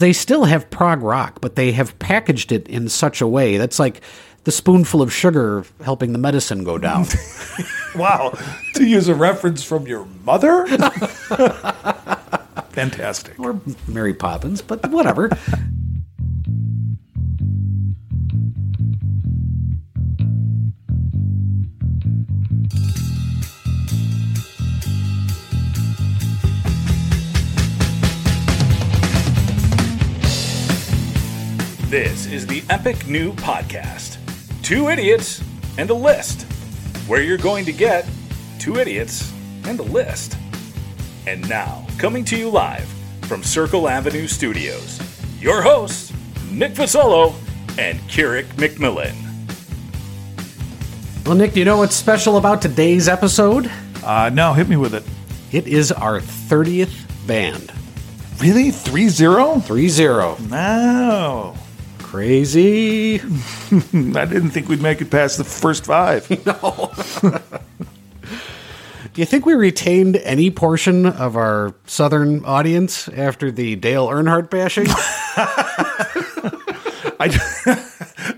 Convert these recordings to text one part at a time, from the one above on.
They still have prog rock, but they have packaged it in such a way that's like the spoonful of sugar helping the medicine go down. Wow. to use a reference from your mother? Fantastic. or Mary Poppins, but whatever. This is the Epic New Podcast Two Idiots and a List, where you're going to get two idiots and a list. And now, coming to you live from Circle Avenue Studios, your hosts, Nick Fasolo and Keurig McMillan. Well, Nick, do you know what's special about today's episode? Uh, no, hit me with it. It is our 30th band. Really? 3 0? 3 0. No. Crazy. I didn't think we'd make it past the first five. no. Do you think we retained any portion of our southern audience after the Dale Earnhardt bashing? I,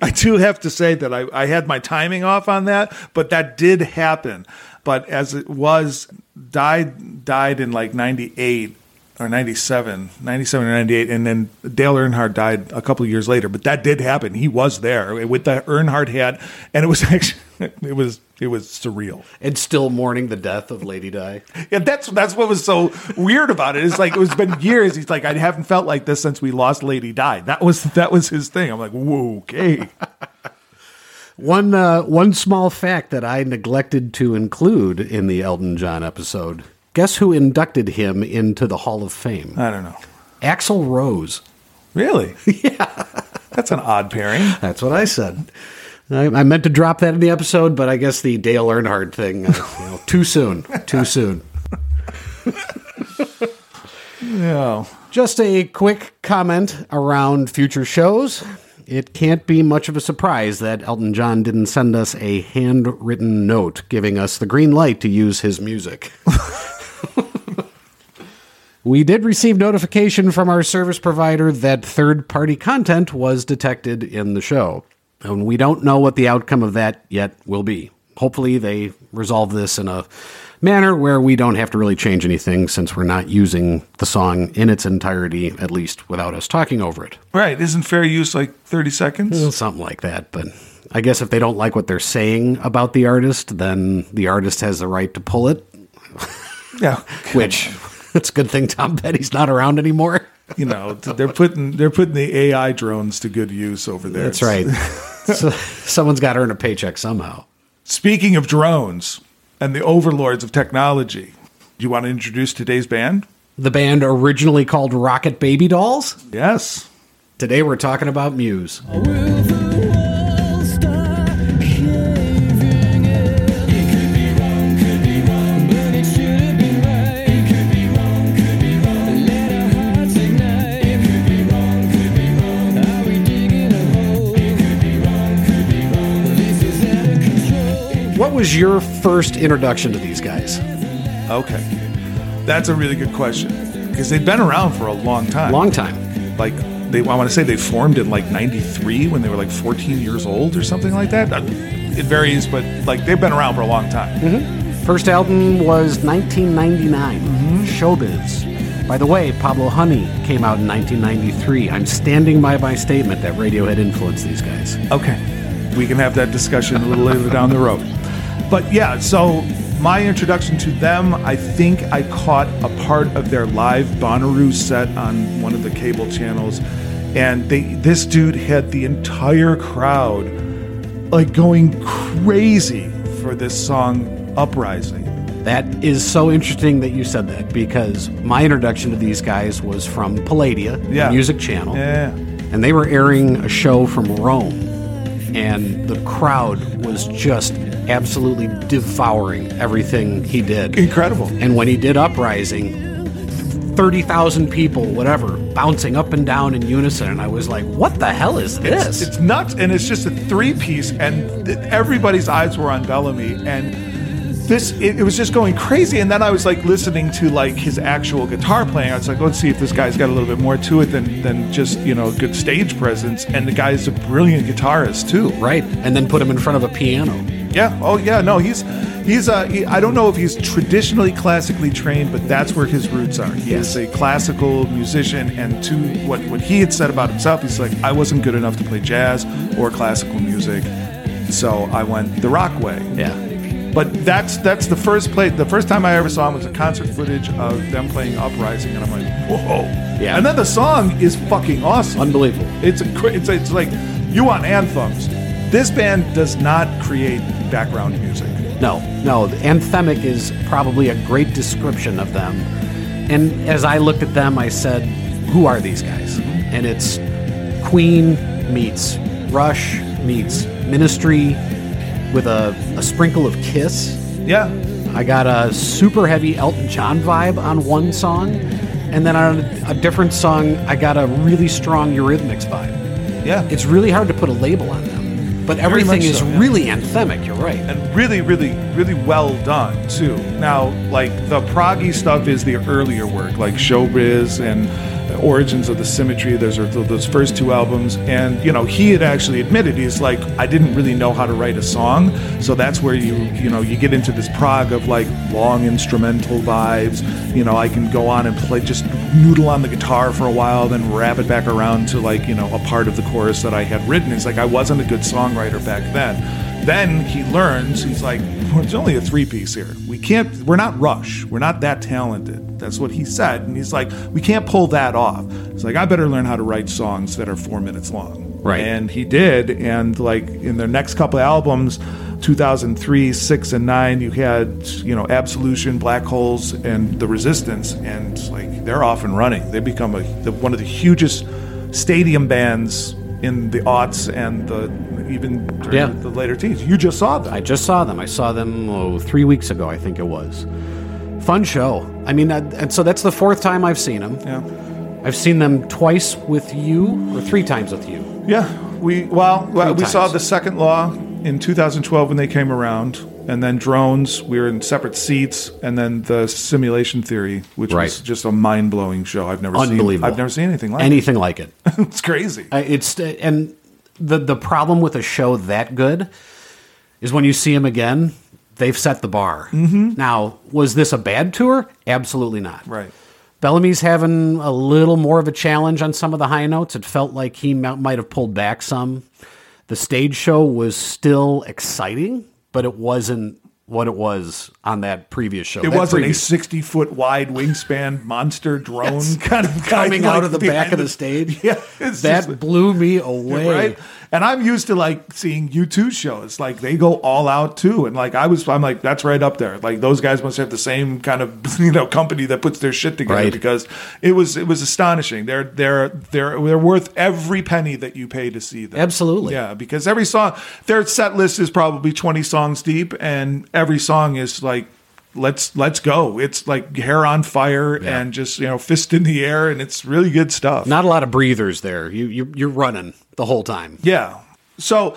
I do have to say that I, I had my timing off on that, but that did happen. But as it was, died died in like 98 or 97, 97 or 98, and then Dale Earnhardt died a couple of years later. But that did happen. He was there with the Earnhardt hat, and it was actually it was it was surreal. and still mourning the death of Lady Di. Yeah, that's that's what was so weird about it. It's like it was been years. He's like, I haven't felt like this since we lost Lady Di. That was that was his thing. I'm like, whoa, okay. One uh, one small fact that I neglected to include in the Elton John episode. Guess who inducted him into the Hall of Fame? I don't know. Axl Rose. Really? Yeah. That's an odd pairing. That's what I said. I, I meant to drop that in the episode, but I guess the Dale Earnhardt thing, uh, you know, too soon. Too soon. Yeah. Just a quick comment around future shows. It can't be much of a surprise that Elton John didn't send us a handwritten note giving us the green light to use his music. we did receive notification from our service provider that third party content was detected in the show. And we don't know what the outcome of that yet will be. Hopefully, they resolve this in a manner where we don't have to really change anything since we're not using the song in its entirety, at least without us talking over it. Right. Isn't fair use like 30 seconds? Mm, something like that. But I guess if they don't like what they're saying about the artist, then the artist has the right to pull it, Yeah. which it's a good thing Tom Petty's not around anymore. You know, they're putting they're putting the AI drones to good use over there. That's right. so, someone's got to earn a paycheck somehow. Speaking of drones and the overlords of technology, do you want to introduce today's band? The band originally called Rocket Baby Dolls. Yes. Today we're talking about Muse. What was your first introduction to these guys? Okay. That's a really good question because they've been around for a long time. Long time. like they I want to say they formed in like 93 when they were like 14 years old or something like that. It varies, but like they've been around for a long time. Mm-hmm. First album was 1999, mm-hmm. Showbiz. By the way, Pablo Honey came out in 1993. I'm standing by my statement that Radiohead influenced these guys. Okay. We can have that discussion a little later down the road. But yeah, so my introduction to them, I think I caught a part of their live Bonnaroo set on one of the cable channels. And they this dude had the entire crowd like going crazy for this song Uprising. That is so interesting that you said that because my introduction to these guys was from Palladia, the Yeah. music channel. Yeah. and they were airing a show from Rome, and the crowd was just absolutely devouring everything he did. Incredible. And when he did Uprising, 30,000 people, whatever, bouncing up and down in unison, and I was like, what the hell is this? It's nuts, and it's just a three piece, and th- everybody's eyes were on Bellamy, and this it, it was just going crazy and then i was like listening to like his actual guitar playing i was like let's see if this guy's got a little bit more to it than than just you know good stage presence and the guy's a brilliant guitarist too Right. And then put him in front of a piano. Yeah oh yeah no he's he's uh he, i don't know if he's traditionally classically trained but that's where his roots are he is a classical musician and to what what he had said about himself he's like i wasn't good enough to play jazz or classical music so i went the rock way Yeah. but that's that's the first play. The first time I ever saw him was a concert footage of them playing Uprising, and I'm like, whoa. Yeah. And then the song is fucking awesome. Unbelievable. It's a it's it's like you want anthems. This band does not create background music. No, no. Anthemic is probably a great description of them. And as I looked at them, I said, who are these guys? Mm-hmm. And it's Queen meets Rush meets Ministry with a, a sprinkle of Kiss. Yeah. I got a super heavy Elton John vibe on one song. And then on a, a different song, I got a really strong Eurythmics vibe. Yeah. It's really hard to put a label on them. But everything is so, yeah. really anthemic, you're right. and really, really, really well done too. Now, like the proggy stuff is the earlier work, like Showbiz and Origins of the Symmetry. Those are those first two albums, and you know he had actually admitted he's like I didn't really know how to write a song, so that's where you you know you get into this prog of like long instrumental vibes. You know I can go on and play just noodle on the guitar for a while, then wrap it back around to like you know a part of the chorus that I had written. It's like I wasn't a good songwriter back then. Then he learns, he's like, well, it's only a three piece here. We can't, we're not Rush. We're not that talented. That's what he said. And he's like, we can't pull that off. It's like, I better learn how to write songs that are four minutes long. Right. And he did. And like in their next couple of albums, 2003, 6, and 9, you had, you know, Absolution, Black Holes, and The Resistance. And like, they're off and running. They become a, the, one of the hugest stadium bands in the aughts and the even during Yeah. the later teens. You just saw them. I just saw them. I saw them oh, three weeks ago, I think it was. Fun show. I mean, uh, and so that's the fourth time I've seen them. yeah. I've seen them twice with you, or three times with you. Yeah. We well, well we saw the second law in 2012 when they came around, and then drones. We were in separate seats, and then the simulation theory, which was just a mind blowing show. I've never Unbelievable. seen. I've never seen anything like Anything like it. it. It's crazy. I- it's and the the problem with a show that good is when you see them again, they've set the bar. Mm-hmm. Now, was this a bad tour? Absolutely not. Right. Bellamy's having a little more of a challenge on some of the high notes. It felt like he might have pulled back some. The stage show was still exciting, but it wasn't what it was on that previous show. It That wasn't a 60 foot wide wingspan monster drone kind of coming like, out of the back of the stage. Yeah, that just- blew me away. right? And I'm used to like seeing U2 shows. Like they go all out too. And like I was I'm like, that's right up there. Like those guys must have the same kind of you know company that puts their shit together Right. because it was it was astonishing. They're they're they're they're worth every penny that you pay to see them. Absolutely. Yeah, because every song their set list is probably 20 songs deep and every song is like let's let's go. It's like hair on fire Yeah. and just, you know, fist in the air and it's really good stuff. Not a lot of breathers there. You, you you're running the whole time. Yeah. So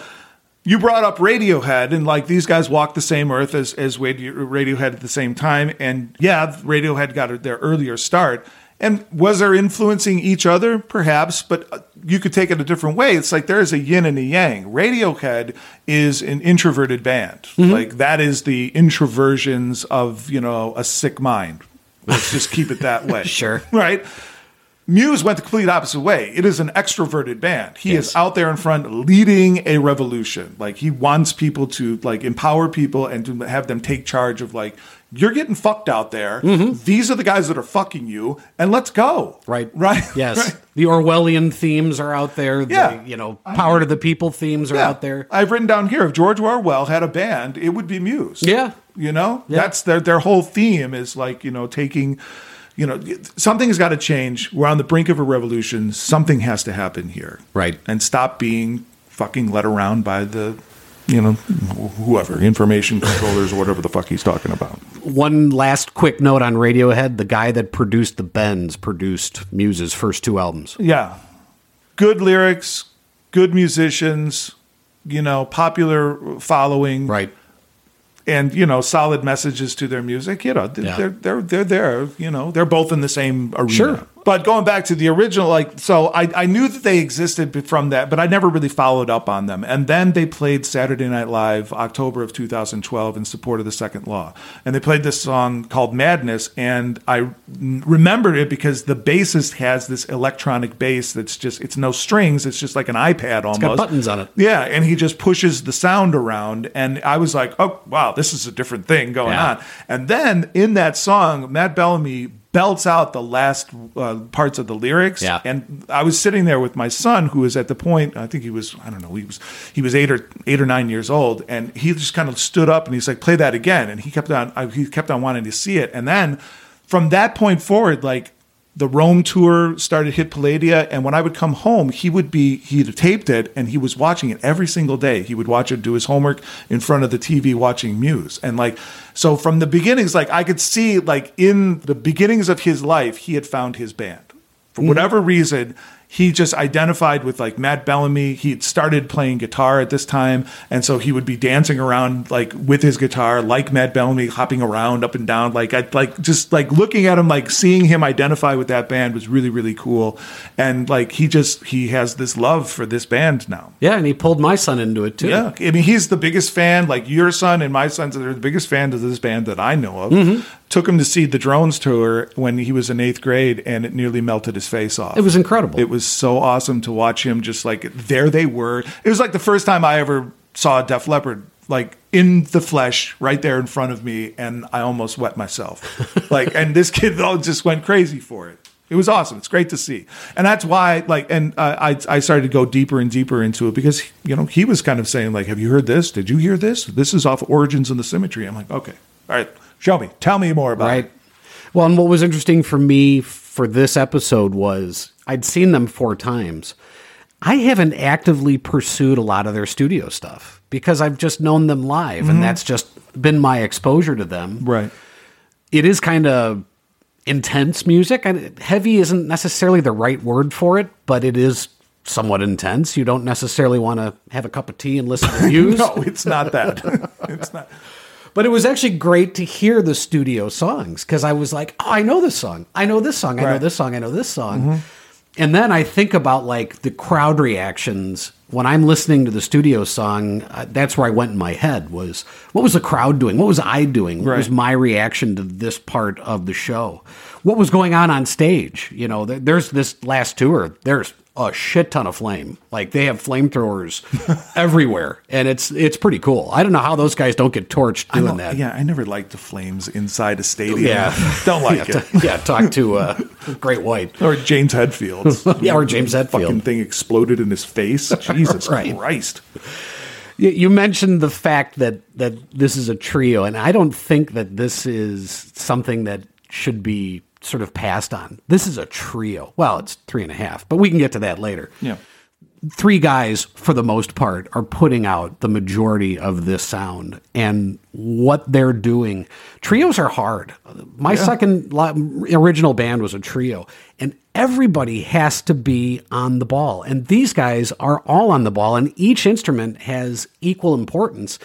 you brought up Radiohead, and like these guys walked the same earth as as Radiohead at the same time, and yeah, Radiohead got their earlier start. And was there influencing each other? Perhaps, but uh, you could take it a different way. It's like there is a yin and a yang. Radiohead is an introverted band. Like that is the introversions of you know a sick mind. Let's just keep it that way. Sure. Right. Muse went the complete opposite way. It is an extroverted band. He Yes. is out there in front leading a revolution. Like he wants people to like empower people and to have them take charge of like you're getting fucked out there. These are the guys that are fucking you and let's go. Mm-hmm. Right. Right. Yes. Right. The Orwellian themes are out there. Yeah. You know, power to the people themes are Yeah. out there. I've written down here if George Orwell had a band, it would be Muse. Yeah. You know? Yeah. That's their their whole theme is like, you know, taking you know, something's got to change. We're on the brink of a revolution. Something has to happen here. Right. And stop being fucking led around by the, you know, whoever, information controllers or whatever the fuck he's talking about. One last quick note on Radiohead: the guy that produced the Bends produced Muse's first two albums. Yeah. Good lyrics, good musicians, you know, popular following. Right. and you know solid messages to their music. You know, they're Yeah. they're, they're they're there. You know, they're both in the same arena. Sure. But going back to the original, like, so I, I knew that they existed from that, but I never really followed up on them. And then they played Saturday Night Live, October of 2012, in support of the Second Law. And they played this song called Madness. And I remembered it because the bassist has this electronic bass that's just, it's no strings, it's just like an iPad almost. got buttons on it. Yeah. And he just pushes the sound around. And I was like, oh, wow, this is a different thing going Yeah. on. And then in that song, Matt Bellamy belts out the last uh, parts of the lyrics. Yeah. And I was sitting there with my son, who was at the point, I think he was, I don't know, he was he was eight or eight or nine years old, and he just kind of stood up and he's like, "Play that again," and he kept on, I, he kept on wanting to see it, and then from that point forward, like. The Rome tour started hit Palladia, and when I would come home, he would be he'd taped it and he was watching it every single day. He would watch it, do his homework in front of the TV, watching Muse, and like so from the beginnings, like I could see like in the beginnings of his life, he had found his band. For mm-hmm. whatever reason he just identified with like Matt Bellamy. He had started playing guitar at this time, and so he would be dancing around like with his guitar, like Matt Bellamy, hopping around up and down. Like I like just like looking at him, like seeing him identify with that band was really really cool. And like he just he has this love for this band now. Yeah, and he pulled my son into it too. Yeah, I mean, he's the biggest fan. Like your son and my sons are the biggest fans of this band that I know of. Mm-hmm. Took him to see the Drones tour when he was in eighth grade, and it nearly melted his face off. It was incredible. It was so awesome to watch him. Just like there they were. It was like the first time I ever saw a Def Leppard Like in the flesh, right there in front of me, and I almost wet myself. like, and this kid all just went crazy for it. It was awesome. It's great to see, and that's why, like, and uh, I I started to go deeper and deeper into it because you know he was kind of saying like, "Have you heard this? Did you hear this? This is off Origins and the Symmetry." I'm like, "Okay, all right, show me, tell me more about it. right? it." Well, and what was interesting for me for this episode was I'd seen them four times. I haven't actively pursued a lot of their studio stuff because I've just known them live, and mm-hmm. that's just been my exposure to them. Right. It is kind of intense music, and heavy isn't necessarily the right word for it, but it is somewhat intense. You don't necessarily want to have a cup of tea and listen to Muse. No, it's not that. it's not. But it was actually great to hear the studio songs because I was like, oh, I know this song. I know this song. I know this song. I know this song. And then I think about like the crowd reactions when I'm listening to the studio song. Uh, that's where I went in my head was what was the crowd doing? What was I doing? What was my reaction to this part of the show? What was going on on stage? You know, there- there's this last tour. There's a shit ton of flame. Like they have flamethrowers everywhere, and it's it's pretty cool. I don't know how those guys don't get torched doing that. Yeah, I never liked the flames inside a stadium. Yeah. don't like yeah, it. t- yeah, talk to uh, Great White. Or James Hetfield. Yeah, or James The Fucking thing exploded in his face. Jesus Right. Christ. You mentioned the fact that that this is a trio, and I don't think that this is something that should be sort of passed on. This is a trio. Well, it's three and a half, but we can get to that later. Yeah. three guys, for the most part, are putting out the majority of this sound and what they're doing. Trios are hard. My second original band was a trio, and everybody has to be on the ball. And these guys are all on the ball, and each instrument has equal importance.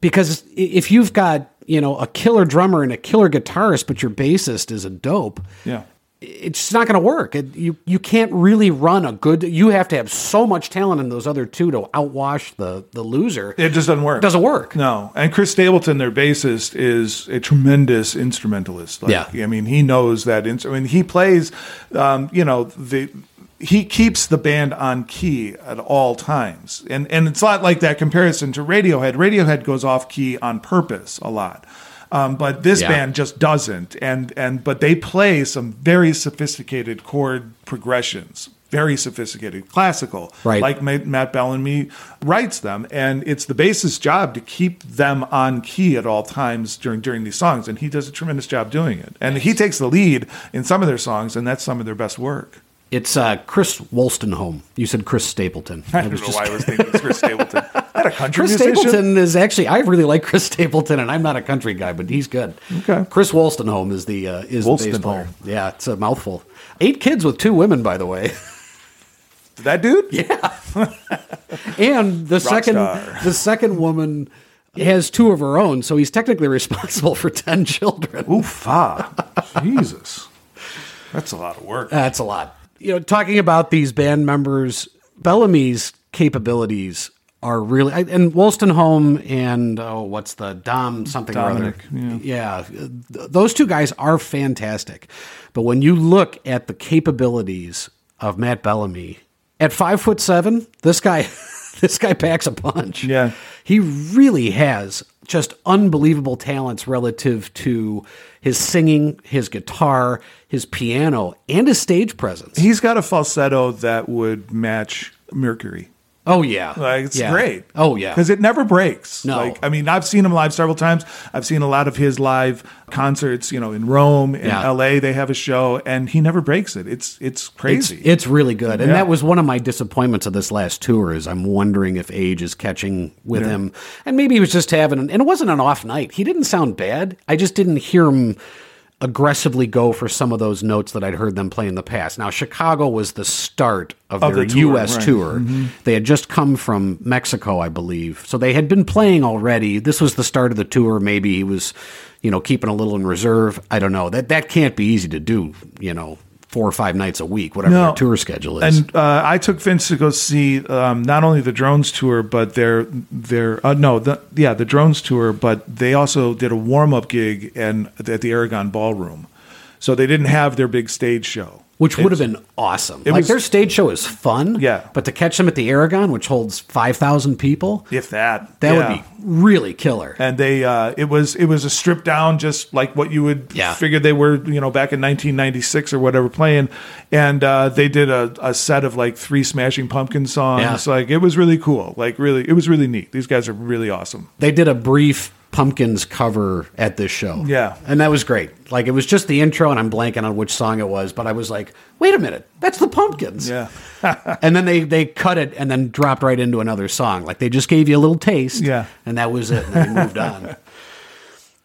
Because if you've got, you know, a killer drummer and a killer guitarist, but your bassist is a dope, Yeah. it's just not going to work. It, you you can't really run a good. You have to have so much talent in those other two to outwash the the loser. It just doesn't work. doesn't work. No. And Chris Stapleton, their bassist, is a tremendous instrumentalist. Like, Yeah. I mean, he knows that. Ins- I mean, he plays, um, you know, the. He keeps the band on key at all times, and and it's not like that comparison to Radiohead. Radiohead goes off key on purpose a lot, um, but this Yeah. band just doesn't. And and but they play some very sophisticated chord progressions, very sophisticated classical, Right. Like Ma- Matt Bellamy writes them, and it's the bassist's job to keep them on key at all times during during these songs, and he does a tremendous job doing it. And he takes the lead in some of their songs, and that's some of their best work. It's uh, Chris Wolstenholme. You said Chris Stapleton. I don't know why I was thinking Chris Stapleton. Not a country Chris musician. Stapleton is actually. I really like Chris Stapleton, and I'm not a country guy, but he's good. Okay. Chris Wolstenholme is the uh, is the bass player. Yeah, it's a mouthful. Eight kids with two women, by the way. That dude? Yeah. And the second star. the second woman has two of her own, so he's technically responsible for 10 children. Oofa. Jesus. That's a lot of work. That's a lot. You know, talking about these band members, Bellamy's capabilities are really, and Wolstenholme and, oh, what's the Dom something Dominic, or other. Yeah. th- those two guys are fantastic. But when you look at the capabilities of Matt Bellamy, at five foot seven, this guy, this guy packs a punch. Yeah. He really has just unbelievable talents relative to his singing, his guitar, his piano, and his stage presence. He's got a falsetto that would match Mercury. Oh yeah, Like it's Yeah. great. Oh yeah, because it never breaks. No. like I mean, I've seen him live several times. I've seen a lot of his live concerts. You know, in Rome, in Yeah. L.A., they have a show, and he never breaks it. It's it's it's, crazy. it's really good, and Yeah. that was one of my disappointments of this last tour. Is I'm wondering if age is catching with him, and maybe he was just having, and it wasn't an off night. He didn't sound bad. I just didn't hear him aggressively go for some of those notes that I'd heard them play in the past. Now, Chicago was the start of, Of their the tour, U.S. right. tour. Mm-hmm. They had just come from Mexico, I believe, so they had been playing already. This was the start of the tour. Maybe he was, you know, keeping a little in reserve. I don't know. That that can't be easy to do. You know, four or five nights a week, whatever No. their tour schedule is. And uh, I took Vince to go see um, not only the Drones tour, but their their uh, no, the, yeah, the Drones tour, but they also did a warm up gig and at the Aragon Ballroom. So they didn't have their big stage show, which would have been awesome. Like was- their stage show is fun, Yeah. But to catch them at the Aragon, which holds five thousand people, if that. that yeah. would be really killer. and they uh, it was it was a stripped down just like what you would Yeah. figure they were you know back in 1996 or whatever playing and uh, they did a, a set of like three smashing pumpkin songs Yeah. like it was really cool like really it was really neat these guys are really awesome they did a brief Pumpkins cover at this show. Yeah. And that was great. Like it was just the intro and I'm blanking on which song it was, but I was like, wait a minute, that's the Pumpkins. yeah and then they they cut it and then dropped right into another song. Like they just gave you a little taste. Yeah. And that was it. And they moved on.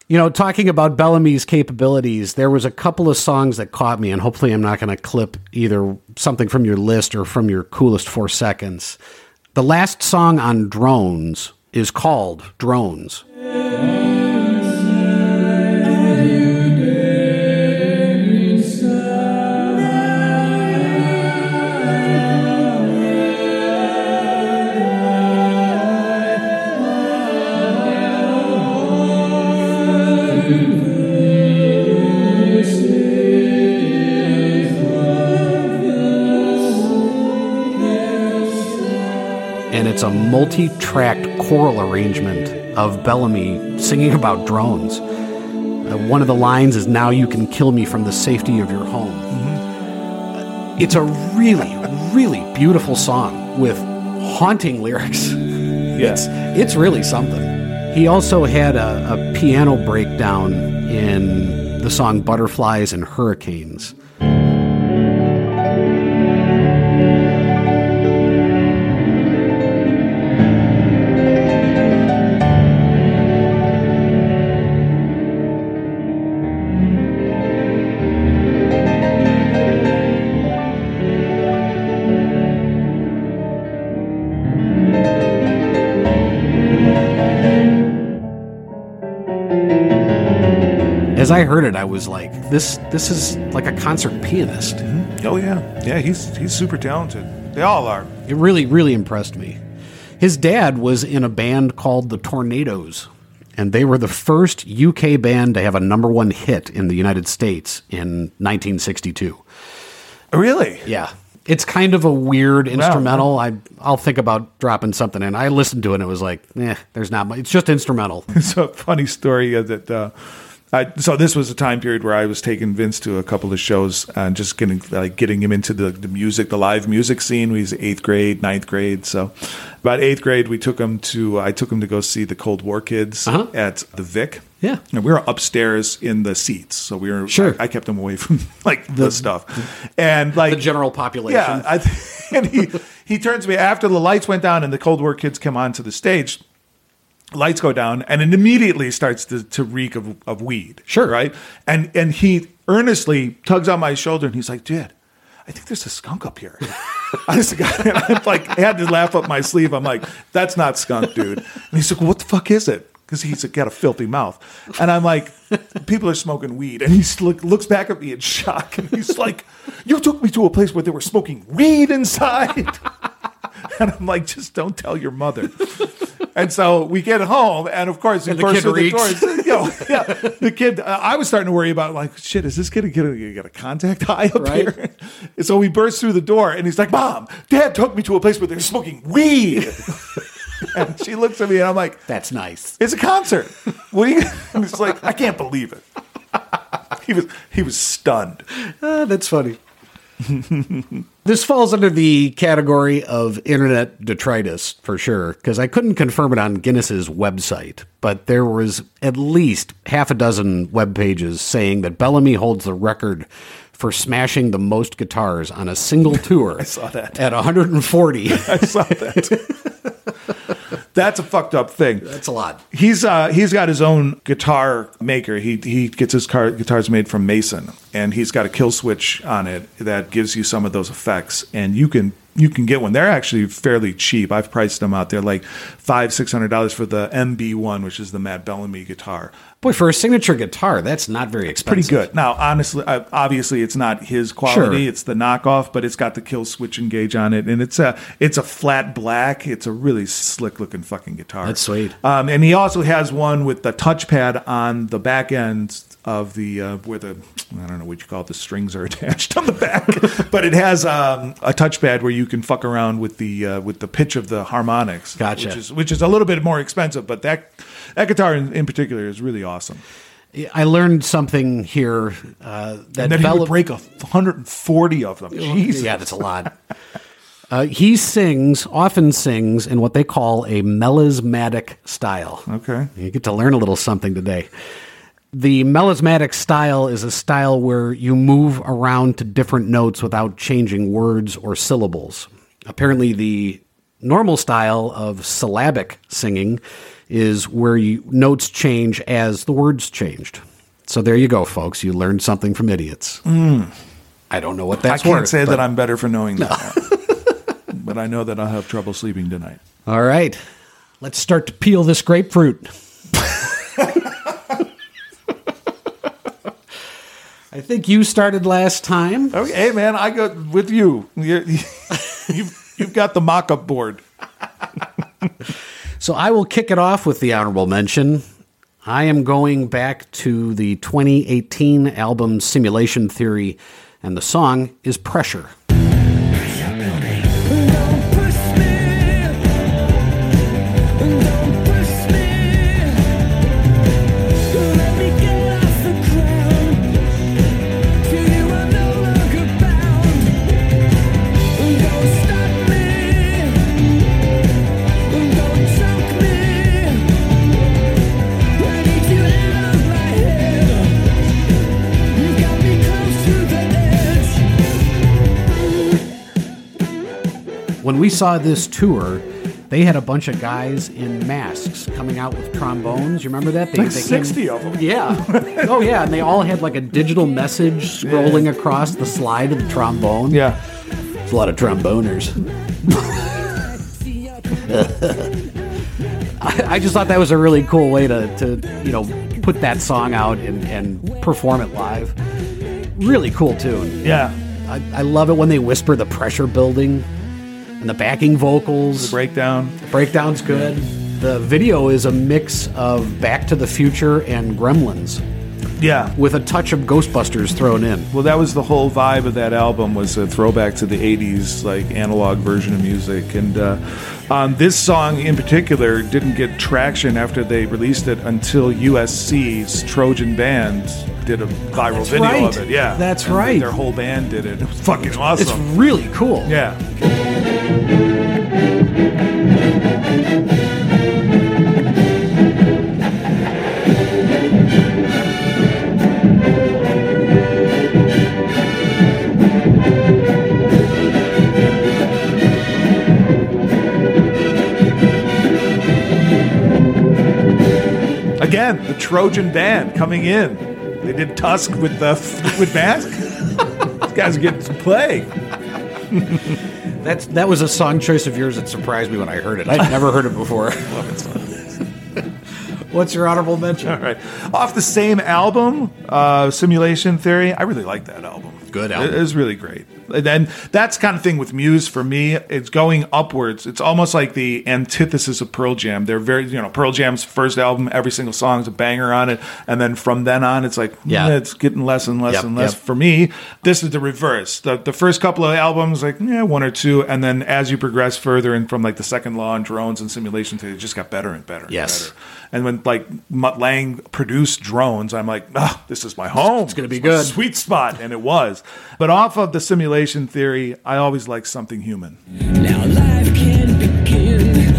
You know, talking about Bellamy's capabilities, there was a couple of songs that caught me, and hopefully I'm not going to clip either something from your list or from your coolest four seconds. The last song on Drones is called Drones. And it's a multi-tracked choral arrangement of Bellamy singing about drones. Uh, one of the lines is "Now you can kill me from the safety of your home." Uh, It's a really, really beautiful song with haunting lyrics. It's it's really something. He also had a, a piano breakdown in the song "Butterflies and Hurricanes." Was like, "This this is like a concert pianist." oh yeah yeah he's he's super talented they all are It really, really impressed me. His dad was in a band called the Tornados, and they were the first UK band to have a number one hit in the United States in 1962. really Yeah. It's kind of a weird instrumental. I I'll think about dropping something in. I listened to it and it was like, eh, there's not much. It's just instrumental. it's a funny story that uh, I, so this was a time period where I was taking Vince to a couple of shows and just getting like getting him into the, the music, the live music scene. He was eighth grade, ninth grade. So about eighth grade, we took him to I took him to go see the Cold War Kids Uh-huh. at the Vic. Yeah. and we were upstairs in the seats, so we were. Sure. I, I kept him away from like the, stuff, and like The general population. yeah, I, and he he turns to me after the lights went down and the Cold War kids come onto the stage. Lights go down and it immediately starts to, to reek of, of weed. Sure. right? And and he earnestly tugs on my shoulder and he's like, "Dude, I think there's a skunk up here." God, and I had to laugh up my sleeve. I'm like, "That's not skunk, dude." And he's like, "What the fuck is it?" because he's got a filthy mouth. And I'm like, people are smoking weed. And he look, looks back at me in shock. And he's like, you took me to a place where they were smoking weed inside. And I'm like, just don't tell your mother. And so we get home, and of course, And the bursts kid through the reeks. door. You know, yeah, the kid. Uh, I was starting to worry about like, shit, is this kid gonna get a contact high up Right. here? And so we burst through the door, and he's like, "Mom, Dad took me to a place where they're smoking weed." and she looks at me, and I'm like, That's nice. "It's a concert." What are you? And he's like, "I can't believe it." He was he was stunned. Ah, that's funny. This falls under the category of internet detritus for sure, because I couldn't confirm it on Guinness's website, but there was at least half a dozen web pages saying that Bellamy holds the record for smashing the most guitars on a single tour. I saw that. at 140. I saw that. That's a fucked up thing. That's a lot. He's uh, he's got his own guitar maker. He he gets his car, guitars made from Manson, and he's got a kill switch on it that gives you some of those effects. And you can you can get one. They're actually fairly cheap. I've priced them out. They're like five six hundred dollars for the MB one, which is the Matt Bellamy guitar. Boy, for a signature guitar, that's not very expensive. Pretty good. Now, honestly, obviously, it's not his quality. Sure. It's the knockoff, but it's got the kill switch engage on it, and it's a it's a flat black. It's a really slick looking fucking guitar. That's sweet. Um, and he also has one with the touchpad on the back end of the uh, where the I don't know what you call it. The strings are attached on the back, but it has um, a touchpad where you can fuck around with the uh, with the pitch of the harmonics. Gotcha. Which is which is a little bit more expensive, but that that guitar in, in particular is really awesome. I learned something here uh, that And then he Bella- would break a 140 of them. Jesus. Yeah, that's a lot. Uh, he sings, often sings in what they call a melismatic style. Okay. You get to learn a little something today. The melismatic style is a style where you move around to different notes without changing words or syllables. Apparently, the normal style of syllabic singing is where you, notes change as the words changed. So there you go, folks. You learned something from idiots. I don't know what Hmm. I that's can't worth. say that I'm better for knowing that. but I know that I'll have trouble sleeping tonight. All right. Let's start to peel this grapefruit. I think you started last time. Okay, hey man, I go with you. You're, you've, you've got the mock-up board. So I will kick it off with the honorable mention. I am going back to the 2018 album Simulation Theory, and the song is Pressure. When we saw this tour, they had a bunch of guys in masks coming out with trombones. You remember that? They, Like they 60 of them. Yeah. oh, yeah. And they all had like a digital message scrolling across the slide of the trombone. Yeah. It's a lot of tromboners. I, I just thought that was a really cool way to, to you know, put that song out and, and perform it live. Really cool tune. Yeah. I, I love it when they whisper the pressure building and the backing vocals. Breakdown. Breakdown's good. The video is a mix of Back to the Future and Gremlins Yeah. with a touch of Ghostbusters thrown in. Well, that was the whole vibe of that album was a throwback to the '80s, like analog version of music. And uh, um, this song in particular didn't get traction after they released it until USC's Trojan Band did a viral That's video right. of it. Yeah, That's And right. Their whole band did it. It was fucking It's awesome. really cool. yeah. Again, the Trojan Band coming in. They did Tusk with the with Mask. These guys are getting some play. That's that was a song choice of yours that surprised me when I heard it. I'd never heard it before. What's your honorable mention? All right. Off the same album, uh, Simulation Theory, I really like that album. Good album. It is really great. And that's kind of thing with Muse for me. It's going upwards. It's almost like the antithesis of Pearl Jam. They're very, you know, Pearl Jam's first album, every single song is a banger on it. And then from then on, it's like, Yeah. yeah, it's getting less and less Yep, and less. yep. For me, this is the reverse. The, the first couple of albums, like, yeah, one or two. And then as you progress further and from like the second law and drones and simulation it just got better and better. and Yes. better. And when like Mutt Lange produced drones, I'm like, ah, this is my home. It's gonna be my good. sweet spot, and it was. But off of the simulation theory, I always like something human. Now life can begin.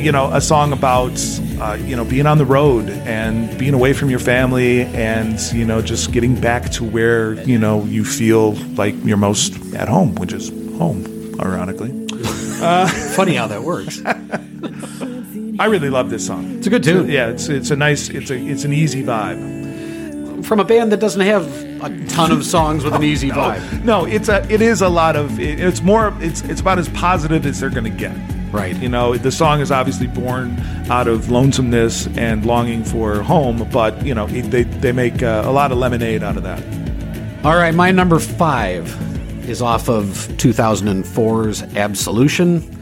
You know, a song about, uh, you know, being on the road and being away from your family and, you know, just getting back to where, you know, you feel like you're most at home, which is home, ironically. Funny how that works. I really love this song. It's a good tune. Yeah, it's it's a nice, it's a it's an easy vibe. From a band that doesn't have a ton of songs with an easy vibe. No, it's a it is a lot of it, it's more it's it's about as positive as they're going to get. Right. You know, the song is obviously born out of lonesomeness and longing for home, but you know, they they make uh, a lot of lemonade out of that. All right, my number five is off of 2004's Absolution,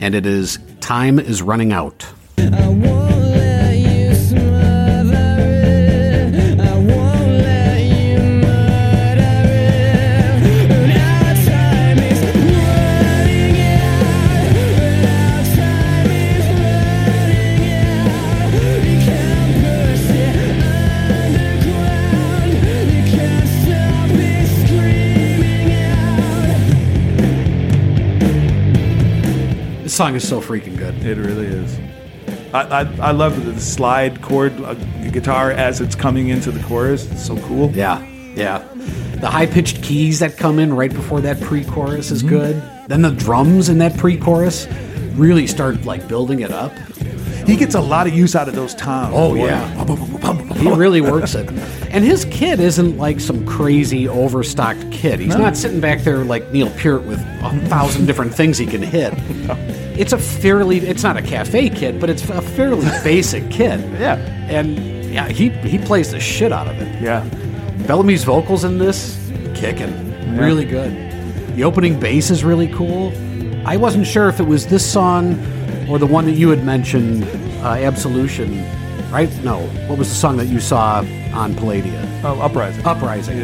and it is Time is Running Out. Song is so freaking good. It really is. I, I, I love the slide chord uh, guitar as it's coming into the chorus. It's so cool. Yeah, yeah. The high pitched keys that come in right before that pre chorus is good. Then the drums in that pre chorus really start like building it up. He gets a lot of use out of those toms. Oh, yeah. He really works it. And his kid isn't like some crazy overstocked kid. He's not sitting back there like Neil Peart with a thousand different things he can hit. It's a fairly it's not a cafe kit, but it's a fairly basic kit. Yeah. And yeah, he he plays the shit out of it. Yeah. Bellamy's vocals in this kicking. Really good. The opening bass is really cool. I wasn't sure if it was this song or the one that you had mentioned, uh, Absolution, right? No. What was the song that you saw on Palladia? Oh, Uprising. Uprising.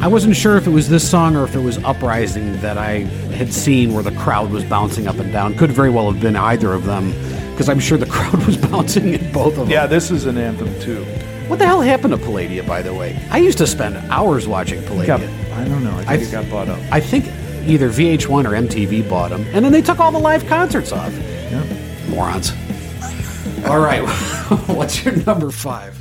I wasn't sure if it was this song or if it was Uprising that I had seen where the crowd was bouncing up and down. Could very well have been either of them because I'm sure the crowd was bouncing in both of them. Yeah, this is an anthem too. What the hell happened to Palladia, by the way? I used to spend hours watching Palladia. Got, I don't know. I think I- it got bought up. I think either VH1 or MTV bought them, and then they took all the live concerts off. Yeah. Morons. All right, what's your number five?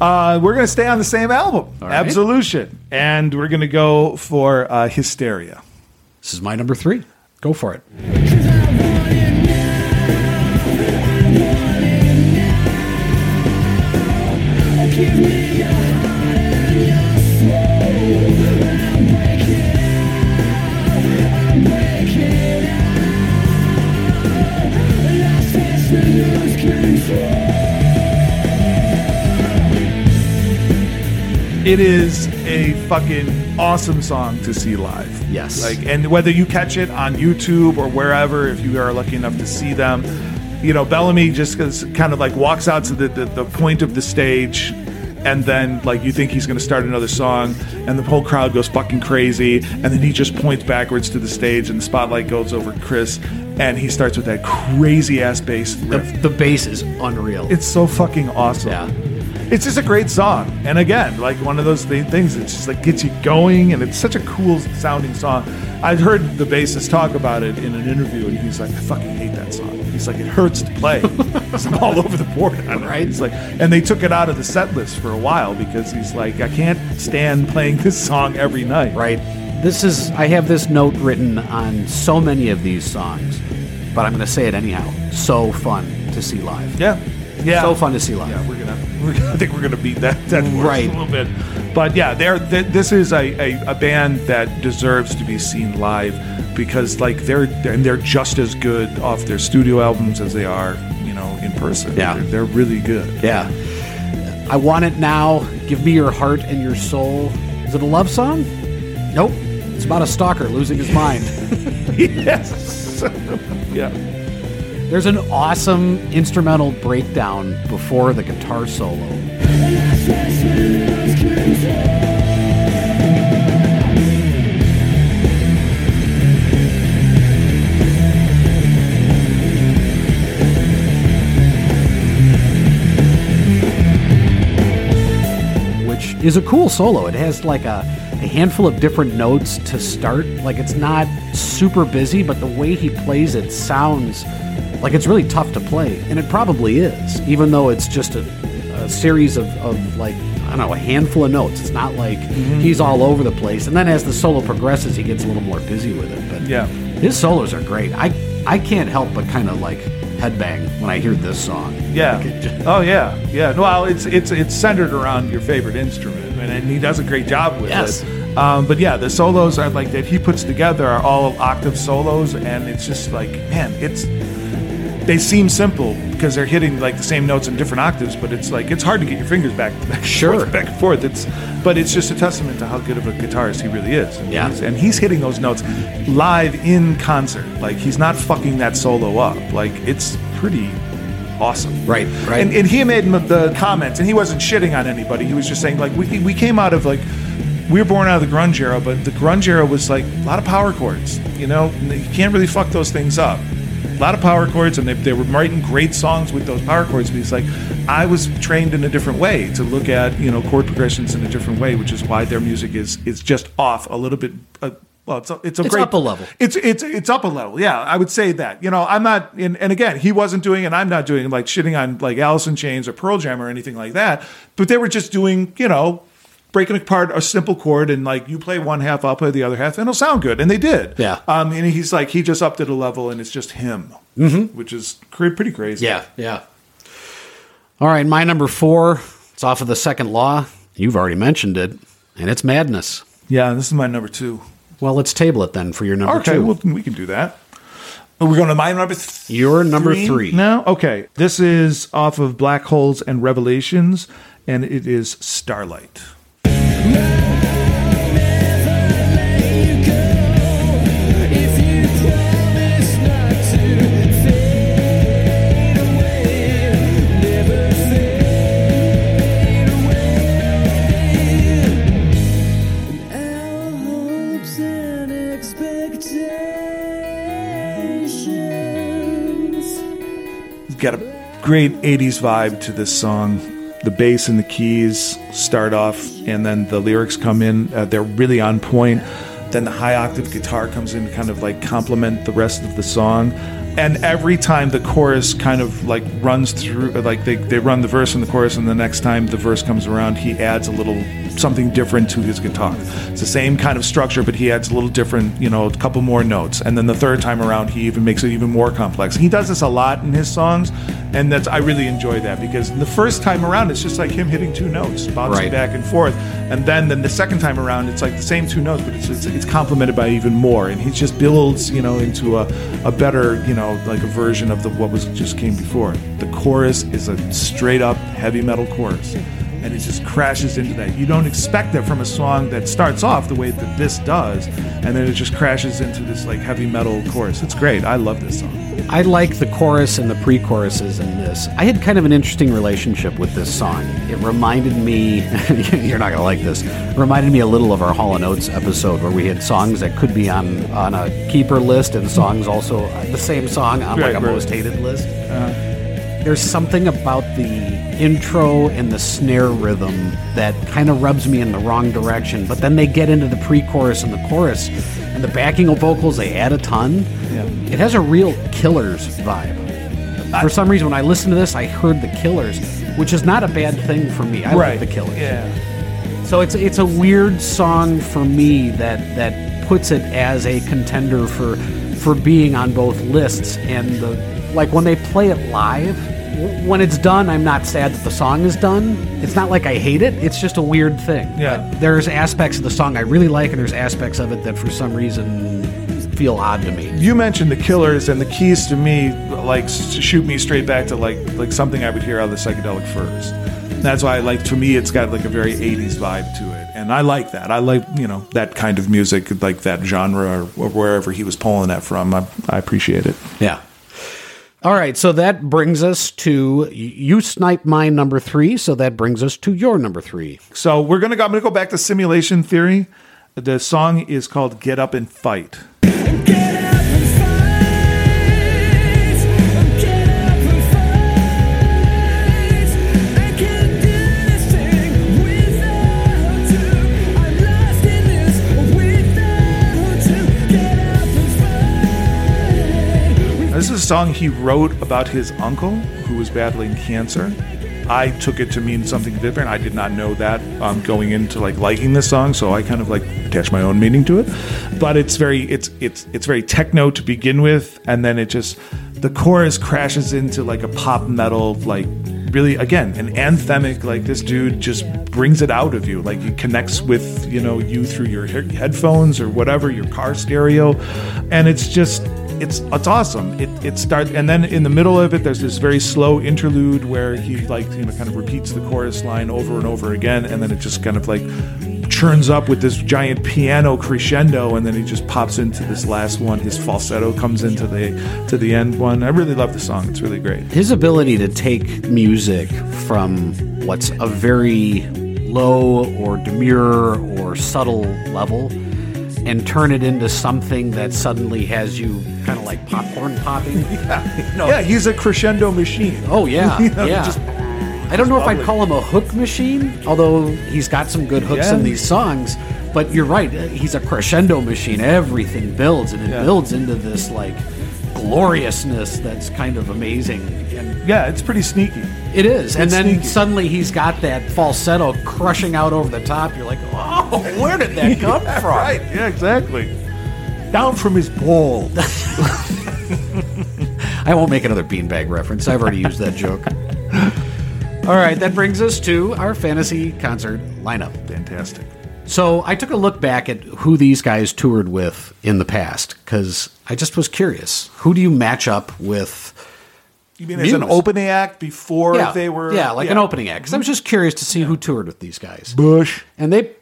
Uh, we're going to stay on the same album, right. Absolution, and we're going to go for uh, Hysteria. This is my number three. Go for it. It is a fucking awesome song to see live. Yes. Like, and whether you catch it on YouTube or wherever, if you are lucky enough to see them, you know, Bellamy just kind of like walks out to the, the, the point of the stage. And then, like, you think he's going to start another song, and the whole crowd goes fucking crazy. And then he just points backwards to the stage, and the spotlight goes over Chris, and he starts with that crazy ass bass The, the bass is unreal. It's so fucking awesome. Yeah. It's just a great song. And again, like one of those things that just like gets you going and it's such a cool sounding song. I've heard the bassist talk about it in an interview, and he's like, "I fucking hate that song." He's like, "It hurts to play. it's all over the board on it." Right. He's like, and they took it out of the set list for a while because he's like, "I can't stand playing this song every night." Right. This is, I have this note written on so many of these songs, but I'm going to say it anyhow. So fun to see live. Yeah. Yeah. So fun to see live. Yeah, we're gonna. We're gonna I think we're gonna beat that that Right. a little bit, but yeah, they're, th this is a, a, a band that deserves to be seen live because like they're and they're just as good off their studio albums as they are you know in person. Yeah. they're, they're really good. Yeah. I want it now. Give me your heart and your soul. Is it a love song? Nope. It's about a stalker losing his mind. yes. yeah. There's an awesome instrumental breakdown before the guitar solo. which is a cool solo. It has like a, a handful of different notes to start. Like it's not super busy, but the way he plays it sounds like it's really tough to play. And it probably is, even though it's just a, a series of, of like, I don't know, a handful of notes. It's not like he's all over the place. And then as the solo progresses, he gets a little more busy with it. But Yeah. his solos are great. I, I can't help but kind of like headbang when I hear this song. Yeah. Like, just- Oh yeah. Yeah. Well, it's it's it's centered around your favorite instrument, and, and he does a great job with Yes. it. Um, but yeah, the solos are like that he puts together are all octave solos, and it's just like man, it's they seem simple because they're hitting like the same notes in different octaves, but it's like it's hard to get your fingers back, back and Sure. forth, back and forth. It's but it's just a testament to how good of a guitarist he really is. Yeah. He's- and he's hitting those notes live in concert. Like he's not fucking that solo up. Like it's pretty awesome. Right, right. And, and he made the comments, and he wasn't shitting on anybody. He was just saying like we we came out of like. We were born out of the grunge era, but the grunge era was like a lot of power chords. You know, you can't really fuck those things up. A lot of power chords, and they, they were writing great songs with those power chords. But he's like, I was trained in a different way to look at you know chord progressions in a different way, which is why their music is is just off a little bit. Uh, well, it's a, it's a It's great up a level. it's it's it's up a level. Yeah, I would say that. You know, I'm not. And, and again, he wasn't doing, and I'm not doing like shitting on like Alice in Chains or Pearl Jam or anything like that. But they were just doing, you know, breaking apart a simple chord and like you play one half, I'll play the other half, and it'll sound good. And they did. Yeah. Um, and he's like, he just upped it a level, and it's just him, mm-hmm. which is pretty crazy. Yeah, yeah. All right, my number four. It's off of the second law. You've already mentioned it, and it's madness. Yeah. This is my number two. Well, let's table it then for your number Okay, two. well, we can do that. We're going to my number th- Your number three. No. Okay, this is off of Black Holes and Revelations, and it is Starlight. Great 80s vibe to this song. The bass and the keys start off, and then the lyrics come in. Uh, they're really on point. Then the high octave guitar comes in to kind of like complement the rest of the song. And every time the chorus kind of like runs through, like they, they run the verse and the chorus, and the next time the verse comes around, he adds a little something different to his guitar. It's the same kind of structure, but he adds a little different, you know, a couple more notes. And then the third time around, he even makes it even more complex. He does this a lot in his songs, and that's I really enjoy that because the first time around, it's just like him hitting two notes, bouncing Right. back and forth, and then then the second time around, it's like the same two notes, but it's it's, it's complemented by even more, and he just builds, you know, into a, a better, you know, like a version of the what was just came before. The chorus is a straight up heavy metal chorus and it just crashes into that. You don't expect that from a song that starts off the way that this does, and then it just crashes into this like heavy metal chorus. It's great. I love this song. I like the chorus and the pre-choruses in this. I had kind of an interesting relationship with this song. It reminded me, you're not gonna like this, reminded me a little of our Hall and Oates episode where we had songs that could be on on a keeper list and songs also the same song on like a right. most hated list. Uh-huh. There's something about the intro and the snare rhythm that kind of rubs me in the wrong direction. But then they get into the pre-chorus and the chorus, and the backing of vocals they add a ton. Yeah. It has a real Killers vibe. For some reason, when I listened to this, I heard the Killers, which is not a bad thing for me. I like the Killers. Yeah. So it's it's a weird song for me that that puts it as a contender for for being on both lists and the like when they play it live when it's done I'm not sad that the song is done it's not like I hate it it's just a weird thing Yeah. But there's aspects of the song I really like and there's aspects of it that for some reason feel odd to me You mentioned the Killers, and the keys to me like shoot me straight back to like like something I would hear out of the psychedelic furs. That's why, like, to me, it's got like a very '80s vibe to it, and I like that. I like you know that kind of music, like that genre, or, or wherever he was pulling that from. I, I appreciate it. Yeah. All right, so that brings us to you snipe my number three, so that brings us to your number three. So we're gonna go. I'm gonna go back to simulation theory. The song is called "Get Up and Fight." Get This is a song he wrote about his uncle who was battling cancer. I took it to mean something different. I did not know that um, going into like liking this song, so I kind of like attached my own meaning to it. But it's very it's it's it's very techno to begin with, and then it just the chorus crashes into like a pop metal like really again an anthemic like this dude just brings it out of you like he connects with you know you through your he- headphones or whatever your car stereo and it's just it's it's awesome. It it starts and then in the middle of it there's this very slow interlude where he like you know kind of repeats the chorus line over and over again and then it just kind of like churns up with this giant piano crescendo and then he just pops into this last one. His falsetto comes into the to the end one. I really love the song. It's really great. His ability to take music from what's a very low or demure or subtle level and turn it into something that suddenly has you kind of like popcorn popping. yeah he's a crescendo machine Oh yeah, You know, yeah. just- I don't know if I'd call him a hook machine, although he's got some good hooks Yeah. in these songs. But you're right, uh, he's a crescendo machine. Everything builds, and it Yeah. builds into this like gloriousness that's kind of amazing. And yeah it's pretty sneaky it is, and It's then sneaky. suddenly he's got that falsetto crushing out over the top. You're like, oh, where did that come from? right yeah exactly down from his ball I won't make another beanbag reference. I've already used that joke. All right, that brings us to our fantasy concert lineup. fantastic So I took a look back at who these guys toured with in the past because I just was curious. Who do you match up with? You mean as an opening act before Yeah, they were? yeah, like an opening act. Because I was just curious to see who toured with these guys. Bush. And they,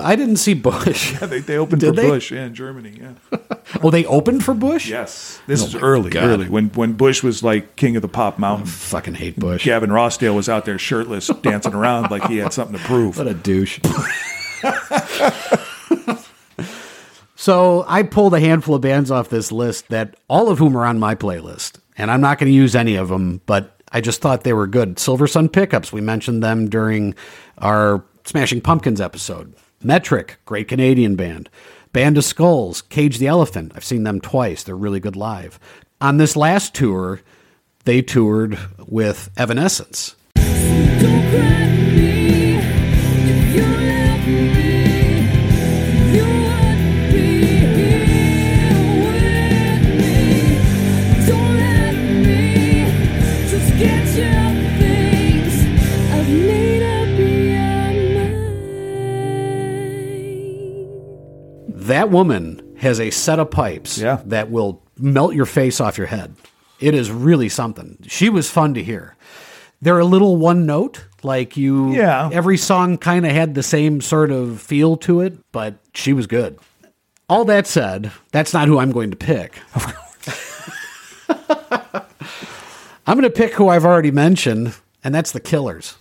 I didn't see Bush. They, they opened Did for they? Bush yeah, in Germany. Yeah. Oh, they opened for Bush. yes, this oh is early, God. early when when Bush was like king of the pop mountain. Fucking hate Bush. Gavin Rossdale was out there shirtless, dancing around like he had something to prove. What a douche. so I pulled a handful of bands off this list that all of whom are on my playlist, and I'm not going to use any of them, but I just thought they were good. Silver Sun Pickups, we mentioned them during our Smashing Pumpkins episode. Metric, great Canadian band. Band of Skulls, Cage the Elephant. I've seen them twice. They're really good live. On this last tour, they toured with Evanescence. That woman has a set of pipes Yeah. that will melt your face off your head. It is really something. She was fun to hear. They're a little one note, like you. Yeah. Every song kind of had the same sort of feel to it, but she was good. All that said, that's not who I'm going to pick. I'm going to pick who I've already mentioned, and that's the Killers.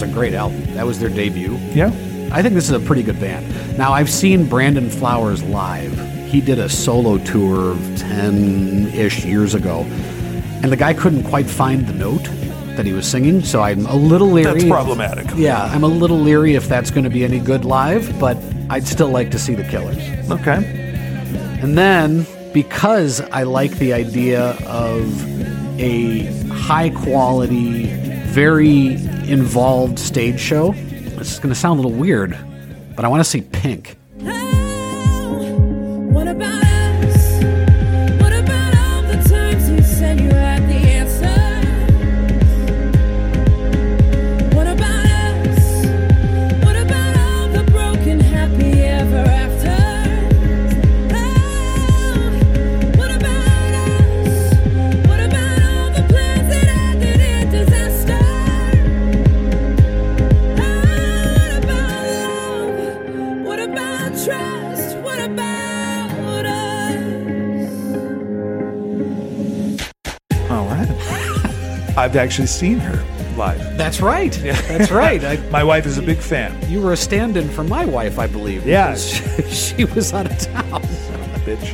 Was a great album. That was their debut. Yeah. I think this is a pretty good band. Now, I've seen Brandon Flowers live. He did a solo tour 10 ish years ago, and the guy couldn't quite find the note that he was singing, so I'm a little leery. That's problematic. Yeah, I'm a little leery if that's going to be any good live, but I'd still like to see the Killers. Okay. And then, because I like the idea of a high quality, very involved stage show, this is going to sound a little weird, but I want to see Pink. I've actually seen her live. That's right. That's right. I, My wife is a big fan. you were a stand in for my wife, I believe. Yeah. because She, was out of town. Bitch.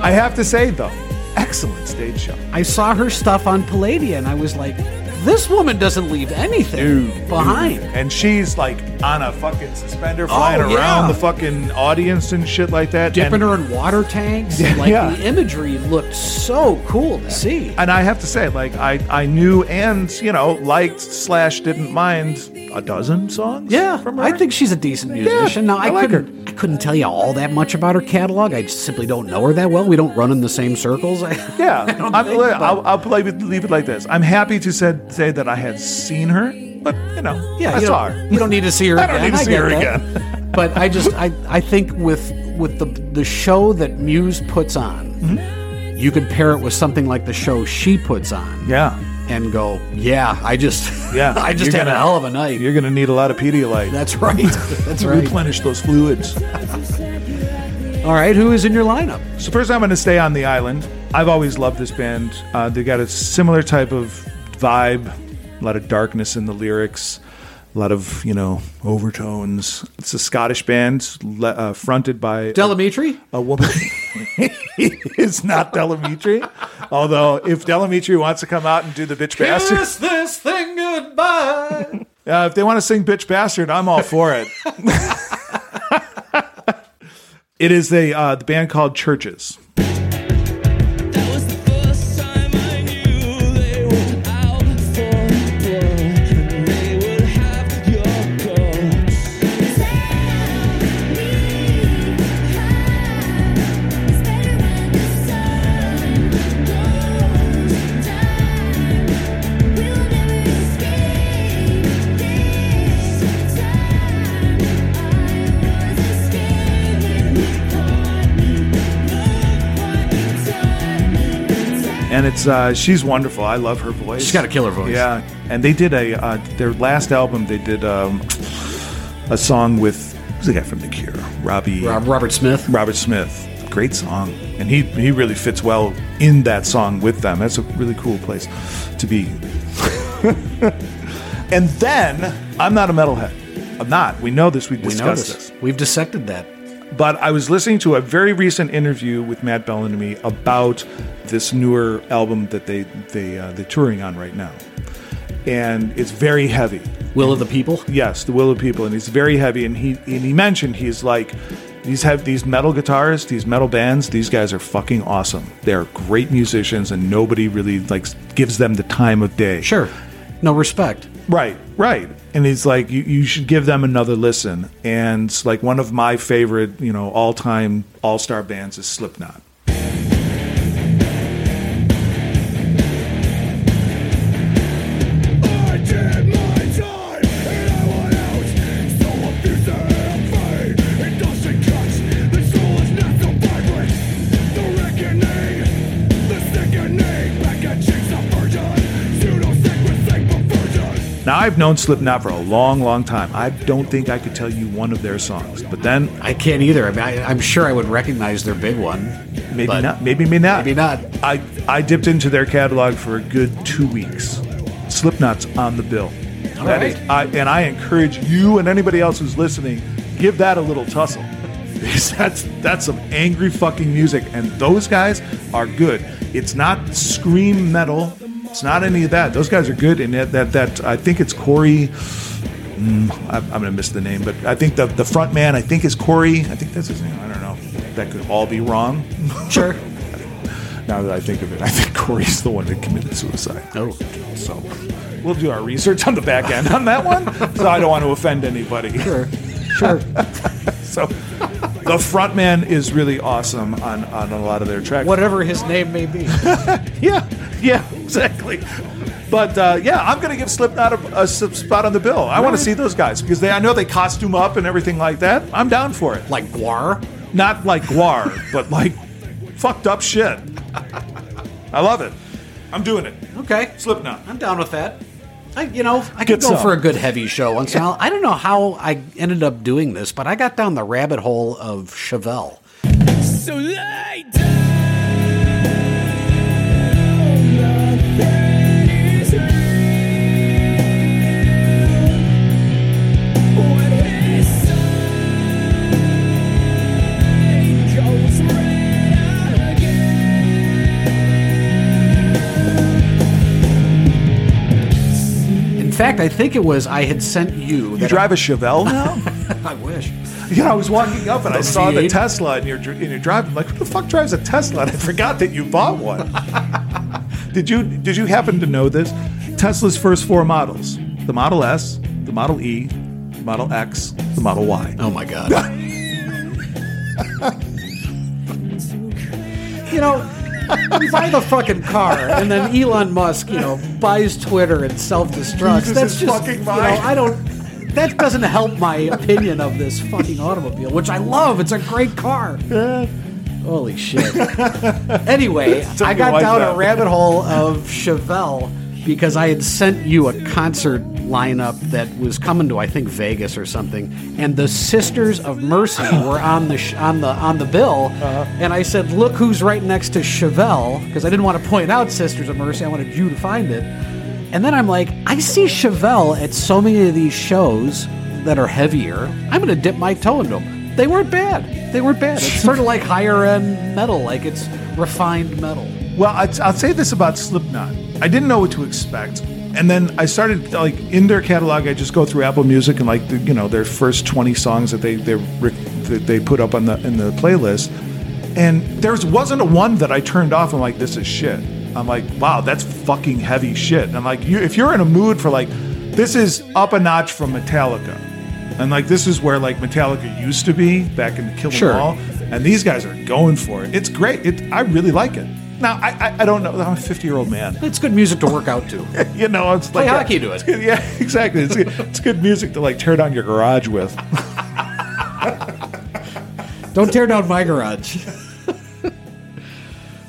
I have to say though, excellent stage show. I saw her stuff on Palladia and I was like, this woman doesn't leave anything behind. And she's like on a fucking suspender oh, flying Oh, yeah. around the fucking audience and shit like that. Dipping and, her in water tanks. like Yeah. the imagery looked so cool to see. and I have to say, like I, I knew and you know liked slash didn't mind a dozen songs. Yeah, from her. I think she's a decent musician. now I, I like couldn't, I couldn't tell you all that much about her catalog. I just simply don't know her that well. We don't run in the same circles. Yeah, don't I'm, think, but- I'll, I'll play with, leave it like this. I'm happy to said, say that I had seen her, but you know, yeah, I you saw don't, her. you don't need to see her I again. don't need to see her that. again. but I just, I, I think with with the the show that Muse puts on, Mm-hmm. you could pair it with something like the show she puts on. Yeah, and go, yeah, I just, Yeah, I just had a gonna- hell of a night. you're gonna need a lot of Pedialyte. That's right. That's right. replenish those fluids. All right, who is in your lineup? So first, I'm going to stay on the island. I've always loved this band. Uh, they got a similar type of vibe, a lot of darkness in the lyrics, a lot of you know overtones. It's a Scottish band uh, fronted by Del Amitri? a woman. it's not Del Amitri. Although, if Del Amitri wants to come out and do the bitch bastard, Kiss this thing goodbye. uh, if they want to sing bitch bastard, I'm all for it. it is a uh, the band called CHVRCHES. And it's uh, she's wonderful. I love her voice. She's got a killer voice. Yeah, and they did a uh, their last album. They did um, a song with who's the guy from The Cure? Robbie Rob, Robert Smith. Robert Smith. Great song, and he he really fits well in that song with them. That's a really cool place to be. and then I'm not a metalhead. I'm not. We know this. We We discussed noticed. this. We've dissected that. But I was listening to a very recent interview with Matt Bellamy about this newer album that they they uh, they're touring on right now, and it's very heavy. Will of the People. Yes, the Will of the People, and he's very heavy. And he and he mentioned he's like these have these metal guitarists, these metal bands. These guys are fucking awesome. They're great musicians, and nobody really like gives them the time of day. Sure. No respect. Right, right. And he's like, you, you should give them another listen. And like one of my favorite, you know, all time all star bands is Slipknot. I've known Slipknot for a long, long time. I don't think I could tell you one of their songs, but then I can't either. I mean, I, I'm sure I would recognize their big one. maybe not. Maybe, maybe not. Maybe not. I I dipped into their catalog for a good two weeks. Slipknot's on the bill. That right. is- I, and I encourage you and anybody else who's listening, give that a little tussle. That's that's some angry fucking music, and those guys are good. It's not scream metal. It's not any of that. Those guys are good, and that that, that I think it's Corey. mm, I'm, I'm gonna miss the name, but I think the the front man I think is Corey. I think that's his name. I don't know. That could all be wrong. Sure. now that I think of it, I think Corey's the one that committed suicide. Oh. So we'll do our research on the back end on that one. so I don't want to offend anybody. Sure. Sure. So the front man is really awesome on, on a lot of their tracks. Whatever his name may be. Yeah, yeah, exactly. But uh, yeah, I'm going to give Slipknot a spot on the bill. I want to see those guys because they I know they costume up and everything like that. I'm down for it. Like GWAR. Not like GWAR, but like fucked up shit. I love it. I'm doing it. Okay. Slipknot. I'm down with that. I, you know, I Get could go some. for a good heavy show once in a while. I don't know how I ended up doing this, but I got down the rabbit hole of Chevelle. So lay fact, I think it was I had sent you. You drive a Chevelle now? I wish. Yeah, I was walking up and I saw the V8? Tesla in your in your drive. I'm like, who the fuck drives a Tesla? And I forgot that you bought one. did you did you happen to know this? Tesla's first four models: the Model S, the Model E, the Model X, the Model Y. Oh my god. you know, you buy the fucking car, and then Elon Musk, you know, buys Twitter and self destructs. That's just, fucking you know. I don't. That doesn't help my opinion of this fucking automobile, which I love. It's a great car. Holy shit. anyway, I got down that. a rabbit hole of Chevelle because I had sent you a concert lineup that was coming to I think Vegas or something, and the Sisters of Mercy were on the sh- on the on the bill, Uh-huh. and I said, "Look who's right next to Chevelle," because I didn't want to point out Sisters of Mercy. I wanted you to find it. And then I'm like, I see Chevelle at so many of these shows that are heavier. I'm going to dip my toe into them. They weren't bad. They weren't bad. It's sort of like higher end metal, like it's refined metal. Well, I'd, I'll say this about Slipknot. I didn't know what to expect. And then I started like in their catalog. I just go through Apple Music and like the, you know their first twenty songs that they they that they put up on the in the playlist. And there wasn't a one that I turned off. I'm like, this is shit. I'm like, wow, that's fucking heavy shit. And I'm like, you, if you're in a mood for like, this is up a notch from Metallica, and like this is where like Metallica used to be back in the Kill 'Em Sure. All, and these guys are going for it. It's great. It I really like it. Now I I, I don't know. I'm a 50 year old man. It's good music to work out to. You know, it's Play like hockey to it. Yeah, exactly. It's, it's good music to like tear down your garage with. Don't tear down my garage.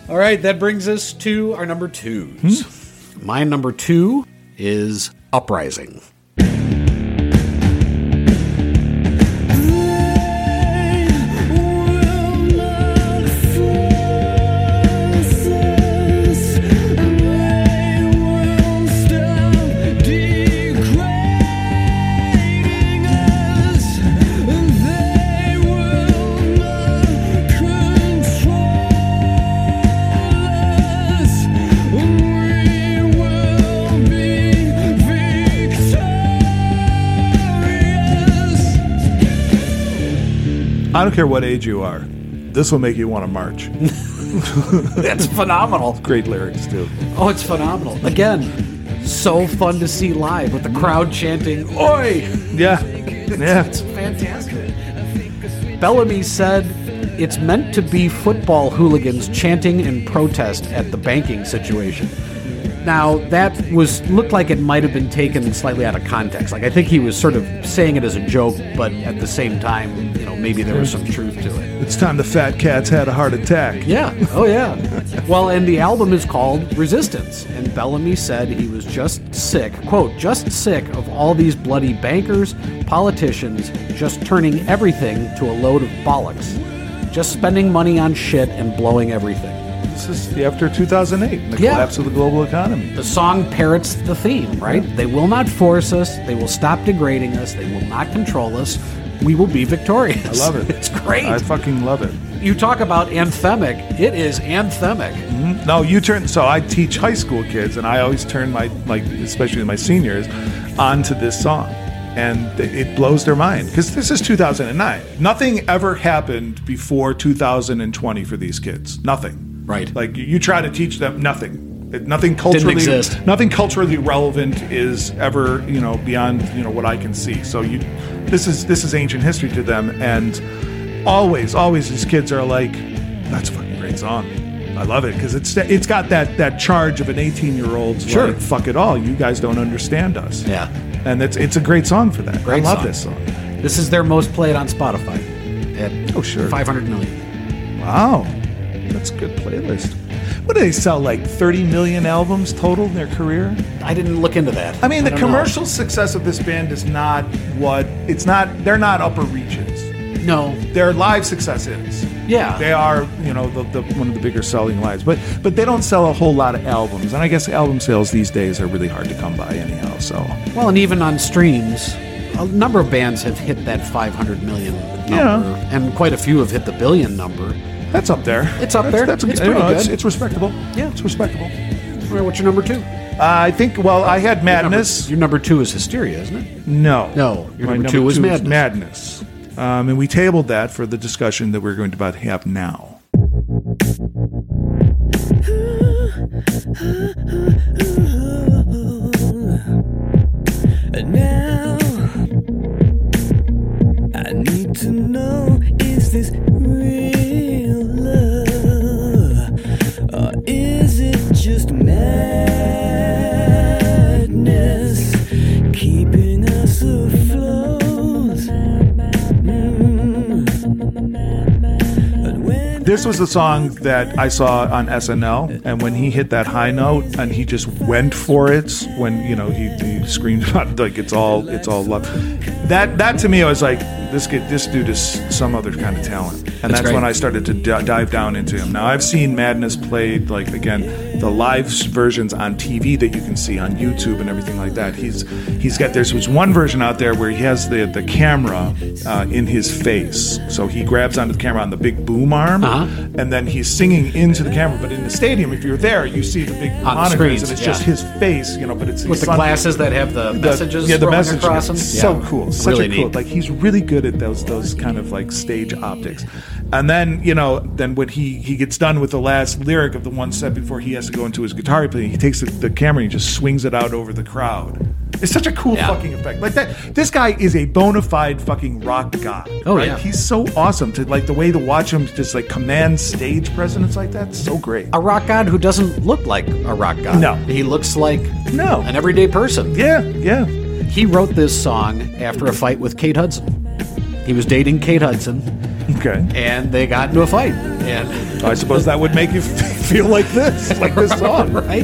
All right, that brings us to our number twos. Hmm? My number two is Uprising. I don't care what age you are. This will make you want to march. That's phenomenal. Great lyrics too. Oh, it's phenomenal. Again, so fun to see live with the crowd chanting, Oi! Yeah, yeah. It's fantastic. Bellamy said it's meant to be football hooligans chanting in protest at the banking situation. Now that was looked like it might have been taken slightly out of context. Like I think he was sort of saying it as a joke, but at the same time, you know, maybe there was some truth to it. It's time the fat cats had a heart attack. Yeah. Oh, yeah. well, and the album is called Resistance. And Bellamy said he was just sick, quote, just sick of all these bloody bankers, politicians, just turning everything to a load of bollocks. Just spending money on shit and blowing everything. This is after 2008, and the Yeah. collapse of the global economy. The song parrots the theme, right? They will not force us. They will stop degrading us. They will not control us. We will be victorious. I love it. It's great. I fucking love it. you talk about anthemic. It is anthemic. Mm-hmm. No, you turn. So I teach high school kids, and I always turn my like, especially my seniors, onto this song, and it blows their mind because this is 2009. Nothing ever happened before 2020 for these kids. Nothing. Right. Like you, try to teach them nothing. Nothing culturally exist. nothing culturally relevant is ever you know beyond you know what I can see. So you, this is this is ancient history to them, and always always these kids are like, that's a fucking great song. I love it because it's it's got that that charge of an 18 year old. Sure. like, fuck it all. You guys don't understand us. Yeah. and it's it's a great song for that. Great I love song. this song. This is their most played on Spotify. At Oh, sure. 500 million. Wow, that's a good playlist. What do they sell? Like 30 million albums total in their career? I didn't look into that. I mean, the don't know. commercial success of this band is not what it's not. They're not upper reaches. No. Their live success is. Yeah. They are, you know, the, the one of the bigger selling lives, but but they don't sell a whole lot of albums, and I guess album sales these days are really hard to come by anyhow. So Well, and even on streams, a number of bands have hit that 500 million number, Yeah. and quite a few have hit the billion number. That's up there. It's up That's- there. That's, It's know, pretty It's, good. it's respectable. Yeah. it's respectable. All right, what's your number two? Uh, I think. Well, I had Madness. Your number two is Hysteria, isn't it? No. No, your My number two was is Madness. Madness. Um, and we tabled that for the discussion that we're going to about have now. This was the song that I saw on SNL, and when he hit that high note and he just went for it, when you know he, he screamed about like it's all it's all love. That that to me, I was like, this kid, this dude is some other kind of talent, and That's that's, when I started to d- dive down into him. Now I've seen Madness played like again the live versions on TV that you can see on YouTube and everything like that. He's he's got there's was one version out there where he has the the camera uh, in his face, so he grabs onto the camera on the big boom arm, Uh-huh. and then he's singing into the camera. But in the stadium, if you're there, you see the big the monitors, screens, and it's yeah. just his face, you know. But it's With the sun- glasses that have the, the- messages yeah, the rolling message across them. So Yeah, cool, such really a cool. neat. Like he's really good at those those kind of like stage optics. And then you know, then when he he gets done with the last lyric of the one set before he has to go into his guitar playing, he takes the, the camera and he just swings it out over the crowd. It's such a cool Yeah. fucking effect. Like that, this guy is a bona fide fucking rock god. Oh, right? yeah. he's so awesome to like the way to watch him just like command stage presence like that. So great. a rock god who doesn't look like a rock god. No. He looks like No. an everyday person. Yeah, yeah. He wrote this song after a fight with Kate Hudson. He was dating Kate Hudson, Okay. and they got into a fight. And I suppose that would make you feel like this, like this song. right,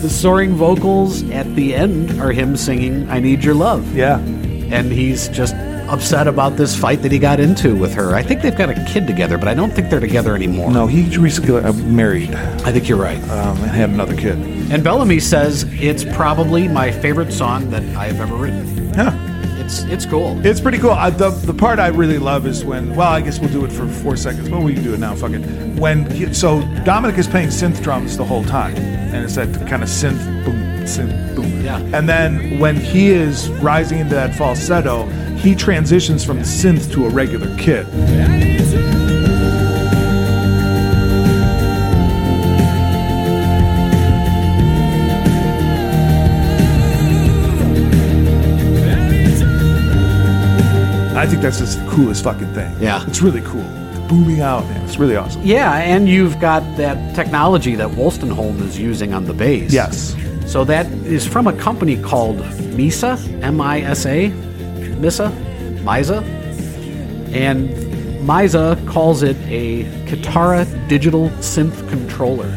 the soaring vocals at the end are him singing "I Need Your Love." Yeah. and he's just upset about this fight that he got into with her. I think they've got a kid together, but I don't think they're together anymore. No, he recently uh, married I think you're right. um, and had another kid. And Bellamy says it's probably my favorite song that I've ever written. Yeah. It's it's cool. It's pretty cool. I, the the part I really love is when. Well, I guess we'll do it for four seconds, but we can do it now. Fuck it. When he, so Dominic is playing synth drums the whole time, and it's that kind of synth boom, synth boom. Yeah. And then when he is rising into that falsetto, he transitions from the synth to a regular kit. I think that's just the coolest fucking thing. Yeah. It's really cool. Booming out, man. It's really awesome. Yeah, and you've got that technology that Wolstenholme is using on the bass. Yes. So that is from a company called Misa, M-I-S-A, Misa, Misa, and Misa calls it a Kitara digital synth controller.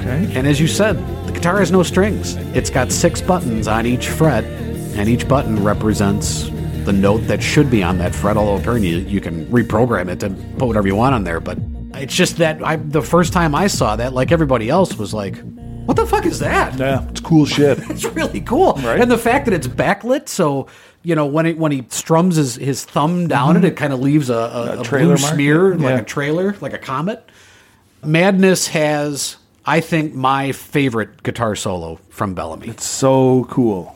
Okay. And as you said, the guitar has no strings. It's got six buttons on each fret, and each button represents the note that should be on that fret. Although apparently you, you can reprogram it to put whatever you want on there. But It's just that I the first time I saw that, like everybody else, was like, "What the fuck is that?" Yeah, it's cool shit. It's really cool, Right. and the fact that it's backlit, so you know when it when he strums his, his thumb down it, it kind of leaves a, a, a, Mm-hmm. blue mark? smear, like a trailer, like a comet. Madness has, I think, my favorite guitar solo from Bellamy. It's so cool.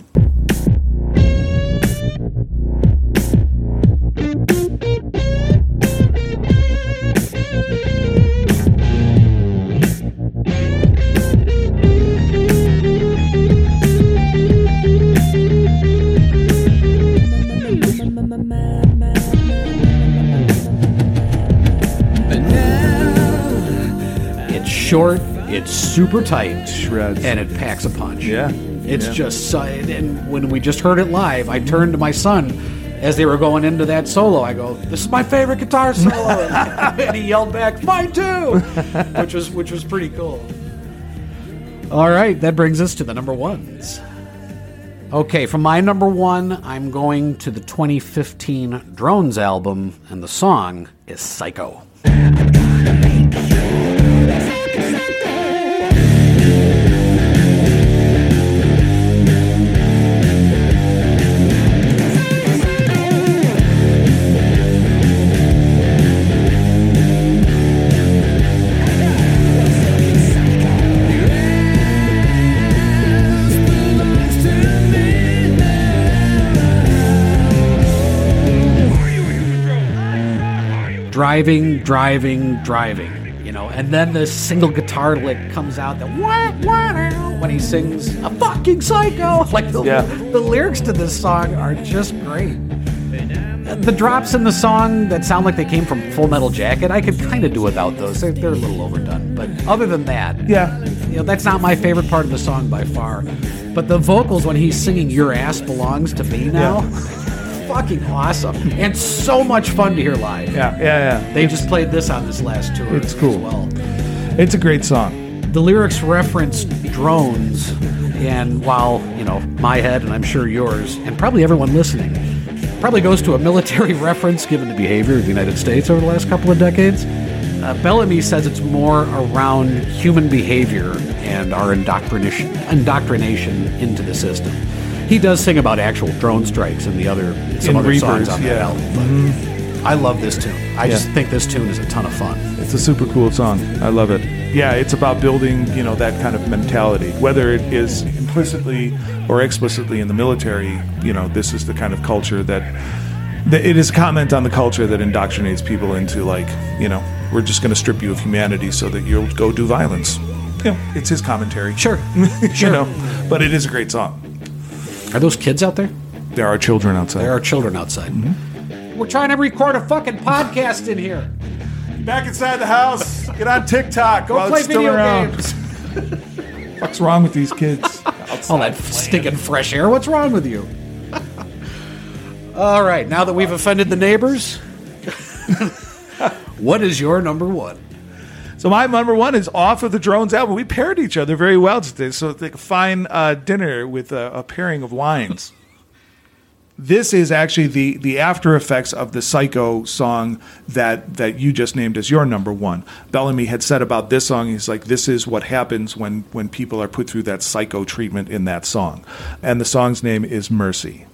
Short, it's super tight, Shreds. and it packs a punch. Yeah. It's Yeah. just, so- and when we just heard it live, I turned to my son as they were going into that solo. I go, "This is my favorite guitar solo," and, and he yelled back, "Mine too," which was which was pretty cool. All right, that brings us to the number ones. Okay, from my number one, I'm going to the 2015 Drones album, and the song is Psycho. Driving, driving, driving, you know, and then the single guitar lick comes out that when he sings a fucking psycho. Like the, Yeah. the lyrics to this song are just great. The drops in the song that sound like they came from Full Metal Jacket, I could kind of do without those. They're, they're a little overdone, but other than that, Yeah. you know, that's not my favorite part of the song by far. But the vocals when he's singing "Your Ass Belongs to Me" now, fucking awesome and so much fun to hear live. Yeah, yeah, yeah. They just played this on this last tour. It's cool. As well. It's a great song. The lyrics reference drones, and while you know my head and I'm sure yours, and probably everyone listening, probably goes to a military reference given the behavior of the United States over the last couple of decades. Uh, Bellamy says it's more around human behavior and our indoctrination, indoctrination into the system. He does sing about actual drone strikes and the other some In other songs Reapers, on that yeah. album. But mm-hmm. I love this tune. I just think this tune is a ton of fun. It's a super cool song. I love it. Yeah, it's about building, you know, that kind of mentality. Whether it is implicitly or explicitly in the military, you know, this is the kind of culture that, that it is a comment on the culture that indoctrinates people into like, you know, we're just going to strip you of humanity so that you'll go do violence. You know, it's his commentary. Sure. you know, but it is a great song. Are those kids out there? There are children outside. There are children outside. Mm-hmm. We're trying to record a fucking podcast in here. Back inside the house. Get on TikTok. Go play video games. What's wrong with these kids? All that stinking fresh air. What's wrong with you? All right, now that we've offended the neighbors, what is your number one? So my number one is off of the Drones album. We paired each other very well today, so it's like a fine uh, dinner with a, a pairing of wines. This is actually the the after effects of the Psycho song that that you just named as your number one. Bellamy had said about this song, he's like, "This is what happens when when people are put through that psycho treatment in that song," and the song's name is Mercy.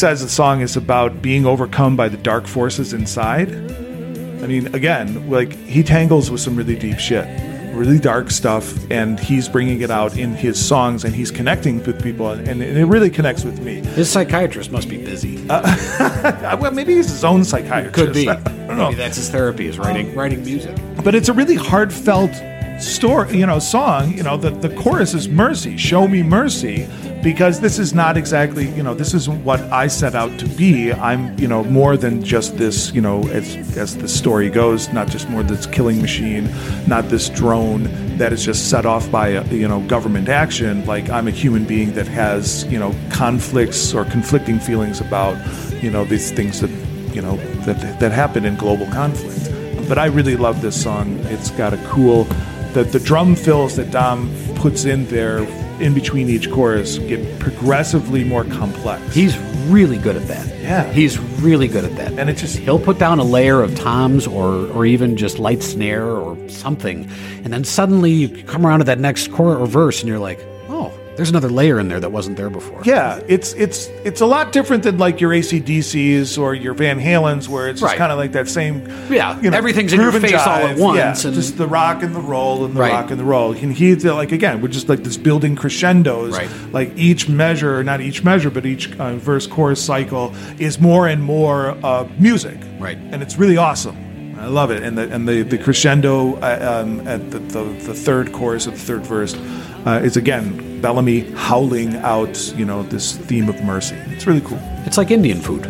Says the song is about being overcome by the dark forces inside. I mean, again, like he tangles with some really deep shit, really dark stuff, and he's bringing it out in his songs, and he's connecting with people, and, and it really connects with me. His psychiatrist must be busy. Uh, well, maybe he's his own psychiatrist. Could be. I don't know. Maybe that's his therapy is writing writing music. but it's a really heartfelt story, you know, song, you know, the, the chorus is mercy, show me mercy, because this is not exactly, you know, this isn't what I set out to be. I'm, you know, more than just this, you know, as, as the story goes, not just more this killing machine, not this drone that is just set off by, uh, you know, government action. Like I'm a human being that has, you know, conflicts or conflicting feelings about, you know, these things that, you know, that, that happen in global conflict but I really love this song. It's got a cool the the drum fills that Dom puts in there in between each chorus get progressively more complex. He's really good at that. Yeah. He's really good at that. And it just- he'll put down a layer of toms or or even just light snare or something, and then suddenly you come around to that next chorus or verse, and you're like, there's another layer in there that wasn't there before. yeah, it's it's it's a lot different than like your ACDCs or your Van Halens, where it's just Right. kind of like that same. Yeah, everything's in your face all at once, Yeah, and- just the rock and the roll and the Right. rock and the roll. And he's like again, we're just like this building crescendos. Right. Like each measure, not each measure, but each uh, verse chorus cycle is more and more uh, music. Right. and it's really awesome. I love it, and the and the the crescendo uh, um, at the, the the third chorus of the third verse uh, is again Bellamy howling out, you know, this theme of mercy. It's really cool. It's like Indian food.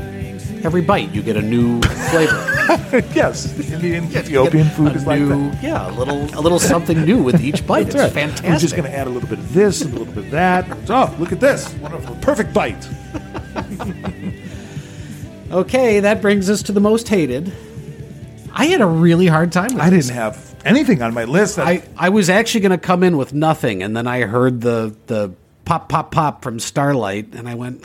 Every bite, you get a new flavor. yes, Indian Ethiopian food a is like that. Yeah, a little, a little something new with each bite. That's it's right. fantastic. We're just going to add a little bit of this and a little bit of that. Oh, look at this! Wonderful, perfect bite. Okay, that brings us to the most hated. I had a really hard time with I this. didn't have anything on my list. That, I, I was actually going to come in with nothing, and then I heard the the pop pop pop from Starlight, and I went.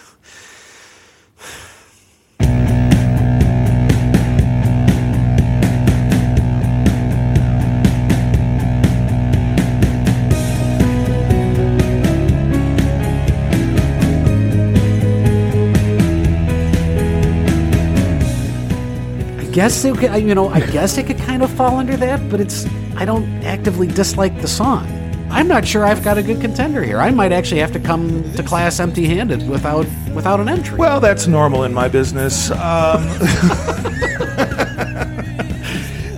Guess it could, I- you know, I guess it could kind of fall under that, but it's I don't actively dislike the song. I'm not sure I've got a good contender here. I might actually have to come to class empty-handed without without an entry. well, that's normal in my business. Um,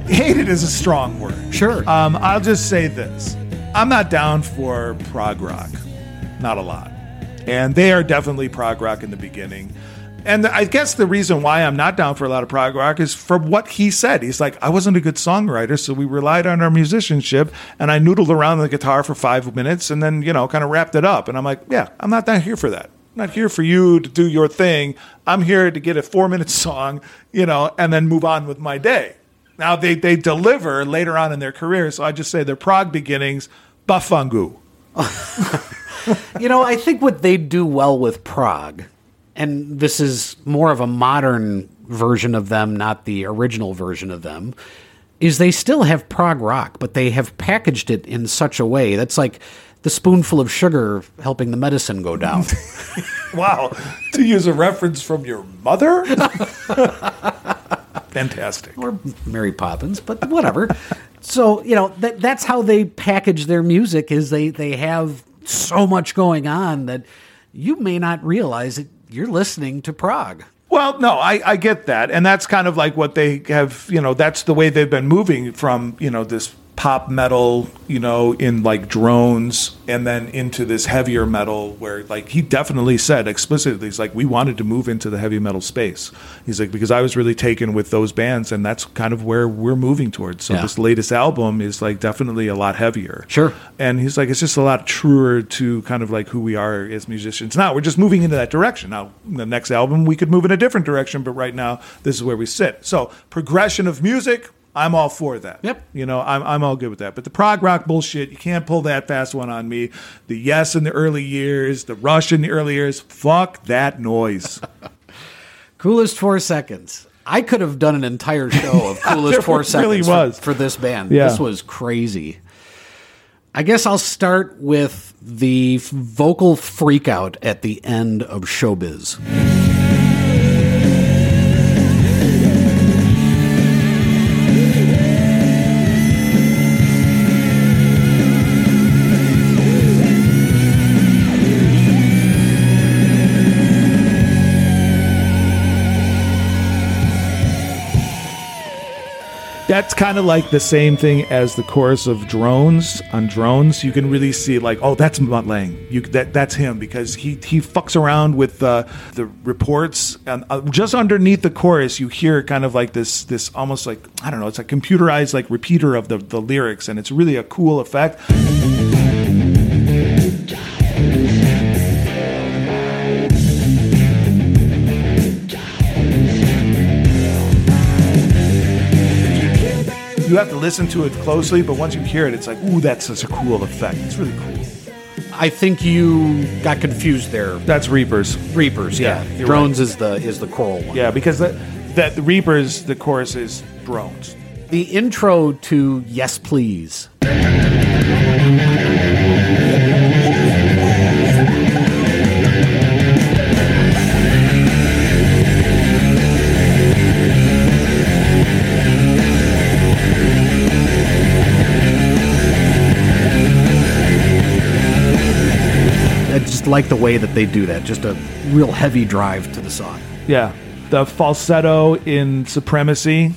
hated is a strong word. sure. Um, I'll just say this: I'm not down for prog rock, not a lot, and they are definitely prog rock in the beginning. And I guess the reason why I'm not down for a lot of prog rock is from what he said. He's like, I wasn't a good songwriter, so we relied on our musicianship, and I noodled around the guitar for five minutes, and then you know, kind of wrapped it up. And I'm like, yeah, I'm not down here for that. I'm not here for you to do your thing. I'm here to get a four minute song, you know, and then move on with my day. Now they they deliver later on in their career, so I just say their prog beginnings, Bafangu. you know, I think what they do well with prog, and this is more of a modern version of them, not the original version of them, is they still have prog rock, but they have packaged it in such a way that's like the spoonful of sugar helping the medicine go down. Wow, to use a reference from your mother. Fantastic. or Mary Poppins, but whatever. so you know that that's how they package their music. Is they they have so much going on that you may not realize that you're listening to prog. Well, no, I, I get that. And that's kind of like what they have, you know, that's the way they've been moving from, you know, this pop metal, you know, in like drones and then into this heavier metal where like he definitely said explicitly, he's like, we wanted to move into the heavy metal space. He's like, because I was really taken with those bands and that's kind of where we're moving towards. So Yeah. this latest album is like definitely a lot heavier. Sure. And he's like, it's just a lot truer to kind of like who we are as musicians. Now we're just moving into that direction. Now, the next album, we could move in a different direction, but right now, this is where we sit. So, progression of music, I'm all for that. Yep. You know, I'm, I'm all good with that. But the prog rock bullshit, you can't pull that fast one on me. The yes in the early years, the rush in the early years, fuck that noise. Coolest four seconds. I could have done an entire show of coolest four really seconds for- was. For, this band. Yeah. This was crazy. I guess I'll start with the vocal freakout at the end of Showbiz. that's kind of like the same thing as the chorus of drones on drones. You can really see like, oh, that's Mutt You that that's him because he he fucks around with uh, the reports and uh, just underneath the chorus you hear kind of like this this almost like I don't know, it's a computerized like repeater of the the lyrics and it's really a cool effect. You have to listen to it closely, but once you hear it, it's like, ooh, that's such a cool effect. It's really cool. I think you got confused there. That's Reapers. Reapers, yeah. Yeah, Drones is the is the choral one. Yeah, because that that the Reapers, the chorus is drones. The intro to Yes Please. Like the way that they do that. Just a real heavy drive to the song. Yeah, the falsetto in Supremacy.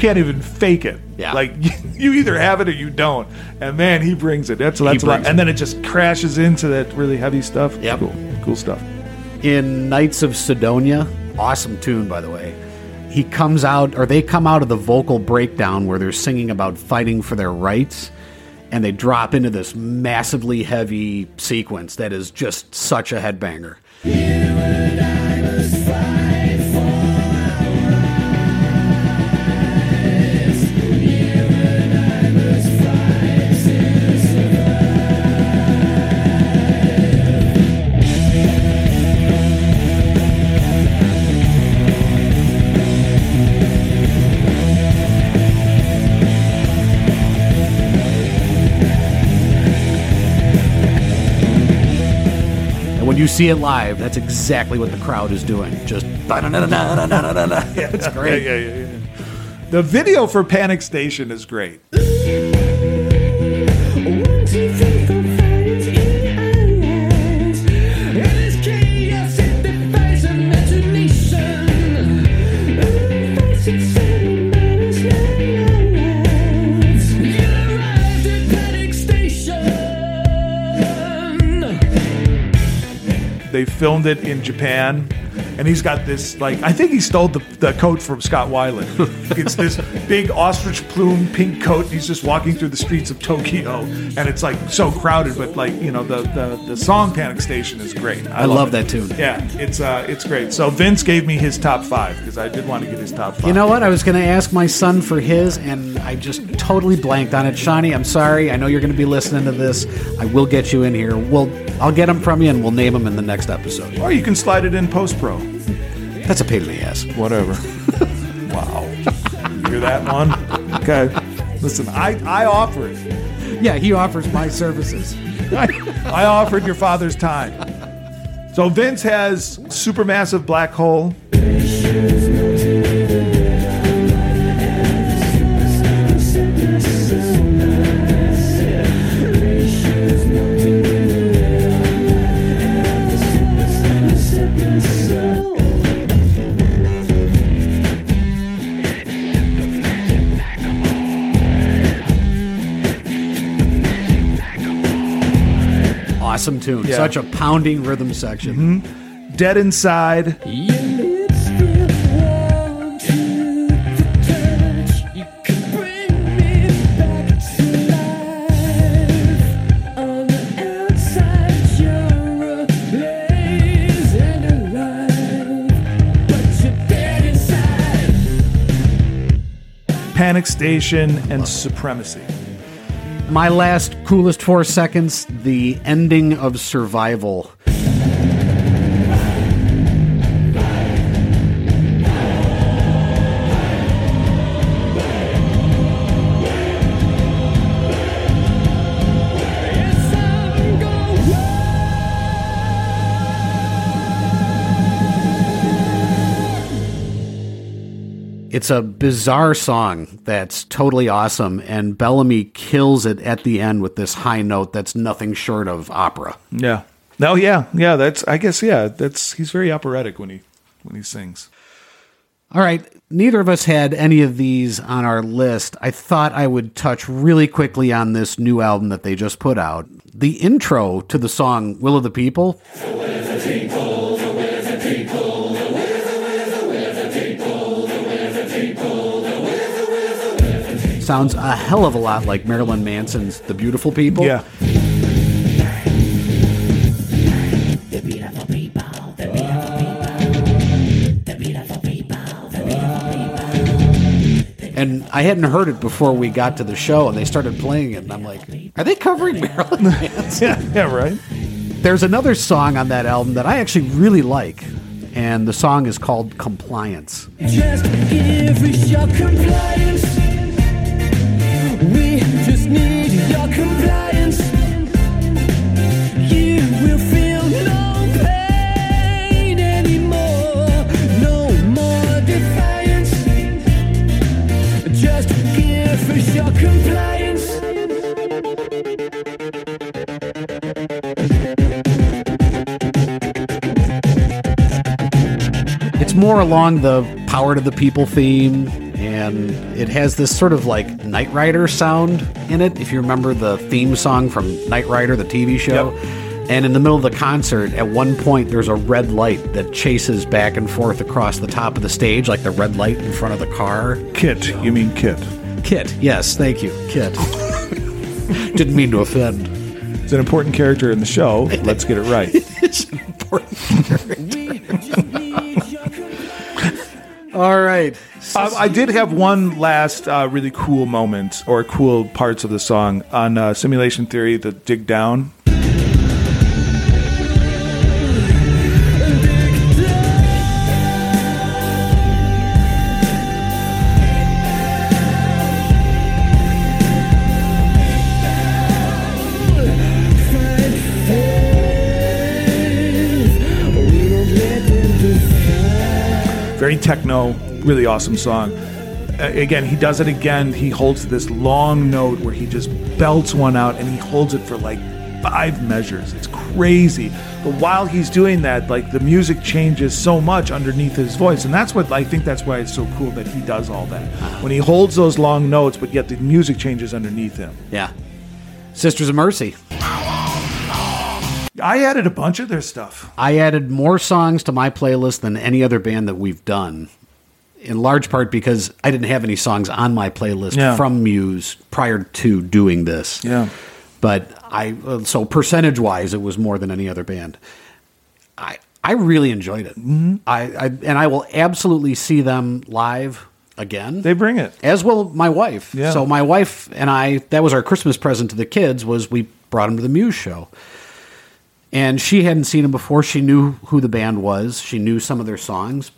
Can't even fake it. Yeah. like you either have it or you don't. And man, he brings it. That's that's a lot. brings And then it just crashes into that really heavy stuff. Yep. cool, cool stuff. in Knights of Cydonia. Awesome tune, by the way. He comes out, or they come out of the vocal breakdown where they're singing about fighting for their rights, and they drop into this massively heavy sequence that is just such a headbanger. You see it live, that's exactly what the crowd is doing. Just yeah, it's great. Yeah, yeah, yeah, yeah. The video for Panic Station is great. One, two, three, They filmed it in Japan, and he's got this like I think he stole the, the coat from Scott Weiland. it's this big ostrich plume pink coat. And he's just walking through the streets of Tokyo, and it's like so crowded. But like you know, the the, the song "Panic Station" is great. I love it. that tune. Yeah, it's uh, it's great. So Vince gave me his top five because I did want to get his top five. You know what? I was going to ask my son for his, and I just totally blanked on it. Shawnee, I'm sorry. I know you're going to be listening to this. I will get you in here. We'll, I'll get them from you, and we'll name them in the next episode. or you can slide it in post pro. That's a pain in the ass. Whatever. wow. You hear that one? Okay. Listen, I I offer it. Yeah, he offers my services. I offered your father's time. So Vince has supermassive black hole. Awesome tune. Yeah. Such a pounding rhythm section. Mm-hmm. Dead inside. Panic Station and Supremacy. My last coolest four seconds the ending of Survival. It's a bizarre song that's totally awesome, and Bellamy kills it at the end with this high note that's nothing short of opera. Yeah. No, yeah, yeah. That's I guess yeah. That's he's very operatic when he when he sings. All right, neither of us had any of these on our list. I thought I would touch really quickly on this new album that they just put out. The intro to the song Will of the People. Sounds a hell of a lot like Marilyn Manson's The Beautiful People. Yeah. And I hadn't heard it before we got to the show, and they started playing it, and I'm like, are they covering Marilyn Manson? Yeah, yeah, right. There's another song on that album that I actually really like, and the song is called Compliance. More along the power to the people theme, and it has this sort of like Knight Rider sound in it. If you remember the theme song from Knight Rider, the TV show. Yep. And in the middle of the concert, at one point, there's a red light that chases back and forth across the top of the stage, like the red light in front of the car. KITT, you mean KITT? KITT, yes, thank you, KITT. Didn't mean to offend. It's an important character in the show. Let's get it right. It's important. All right. Um, I did have one last uh, really cool moment or cool parts of the song on uh, Simulation Theory, the dig down. Techno, really awesome song. Uh, again, he does it again. He holds this long note where he just belts one out and he holds it for like five measures. It's crazy. But while he's doing that, like the music changes so much underneath his voice. And that's what I think that's why it's so cool that he does all that. When he holds those long notes, but yet the music changes underneath him. Yeah. Sisters of Mercy. I added a bunch of their stuff. I added more songs to my playlist than any other band that we've done. In large part because I didn't have any songs on my playlist Yeah. from Muse prior to doing this. Yeah. But I uh, so percentage wise, it was more than any other band. I I really enjoyed it. Mm-hmm. I, I and I will absolutely see them live again. They bring it. as will my wife. Yeah. So my wife and I, that was our Christmas present to the kids, was we brought them to the Muse show. And she hadn't seen them before. She knew who the band was. She knew some of their songs.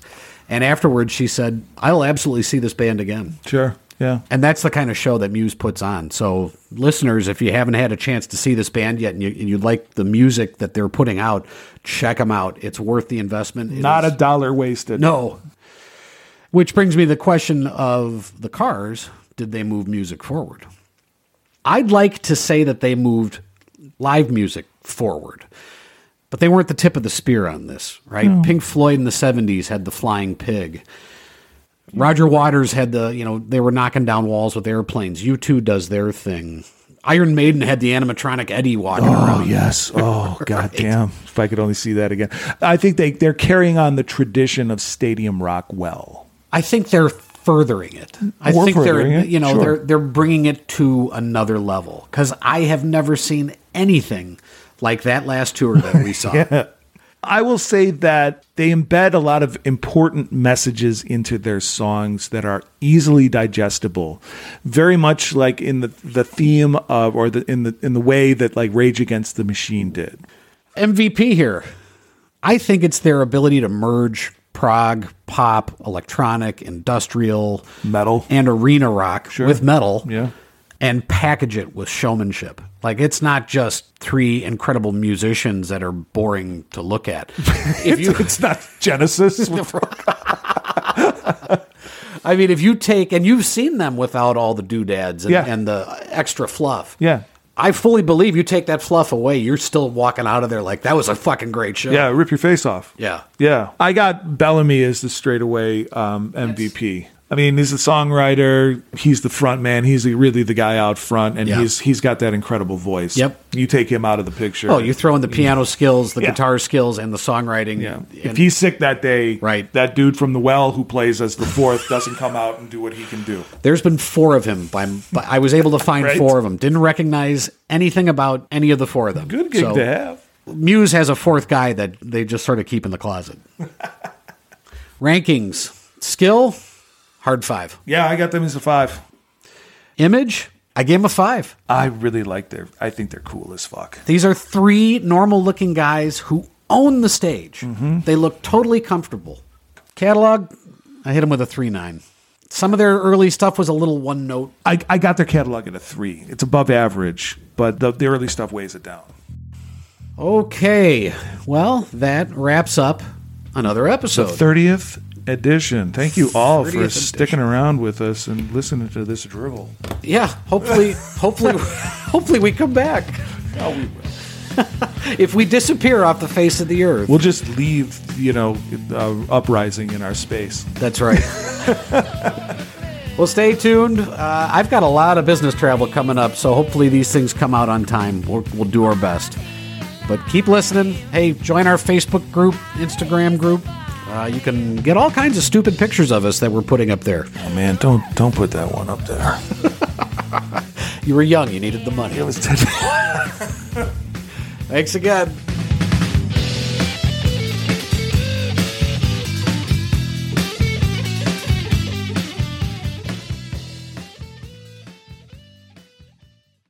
And afterwards, she said, "I'll absolutely see this band again." Sure. Yeah. And that's the kind of show that Muse puts on. So, listeners, if you haven't had a chance to see this band yet, and you, and you like the music that they're putting out, check them out. It's worth the investment. It Not is- a dollar wasted. no. Which brings me to the question of the cars. Did they move music forward? I'd like to say that they moved live music forward, but they weren't the tip of the spear on this, right? Pink Floyd in the 70s had the flying pig. Roger Waters had the, you know, they were knocking down walls with airplanes. U2 does their thing. Iron Maiden had the animatronic Eddie walking Oh around. yes. Oh god damn. If I could only see that again. I think they they're carrying on the tradition of stadium rock well. I think they're furthering it. I think they're it, you know sure. they're they're bringing it to another level because I have never seen anything like that last tour that we saw. I will say that they embed a lot of important messages into their songs that are easily digestible. Very much like in the the theme of or the in the in the way that like Rage Against the Machine did. MVP here. I think it's their ability to merge prog, pop, electronic, industrial, Metal. and arena rock with metal. Yeah. And package it with showmanship. Like it's not just three incredible musicians that are boring to look at. If you It's not Genesis. I I mean, if you take and you've seen them without all the doodads and, Yeah. and the extra fluff. Yeah. I fully believe you take that fluff away, you're still walking out of there like that was a fucking great show. Yeah, rip your face off. Yeah. Yeah. I got Bellamy as the straightaway um, MVP. I mean, he's a songwriter. He's the front man. He's really the guy out front, and Yeah. he's he's got that incredible voice. Yep. You take him out of the picture. Oh, you throw in the piano skills, the Yeah. guitar skills, and the songwriting. Yeah. If he's sick that day, Right. that dude from the well who plays as the fourth doesn't come out and do what he can do. There's been four of him. By, by I was able to find Right. four of them. Didn't recognize anything about any of the four of them. Good gig So, to have. Muse has a fourth guy that they just sort of keep in the closet. Rankings: skill, hard five. Yeah, I got them as a five. Image, I gave him a five. I really like their. I think they're cool as fuck. These are three normal-looking guys who own the stage. Mm-hmm. They look totally comfortable. Catalog, I hit them with a three nine. Some of their early stuff was a little one note. I, I got their catalog at a three. It's above average, but the, the early stuff weighs it down. Okay, well that wraps up another episode. Thirtieth edition. Thank you all 30th for edition. sticking around with us and listening to this drivel. Yeah, hopefully, hopefully, hopefully we come back. if we disappear off the face of the earth, We'll just leave, you know, uh, uprising in our space. that's right. well, stay tuned. Uh, I've got a lot of business travel coming up, so hopefully these things come out on time. We'll, we'll do our best. But keep listening. Hey, join our Facebook group, Instagram group. Uh, you can get all kinds of stupid pictures of us that we're putting up there. Oh man, don't don't put that one up there. You were young, you needed the money. It was ten. Thanks again.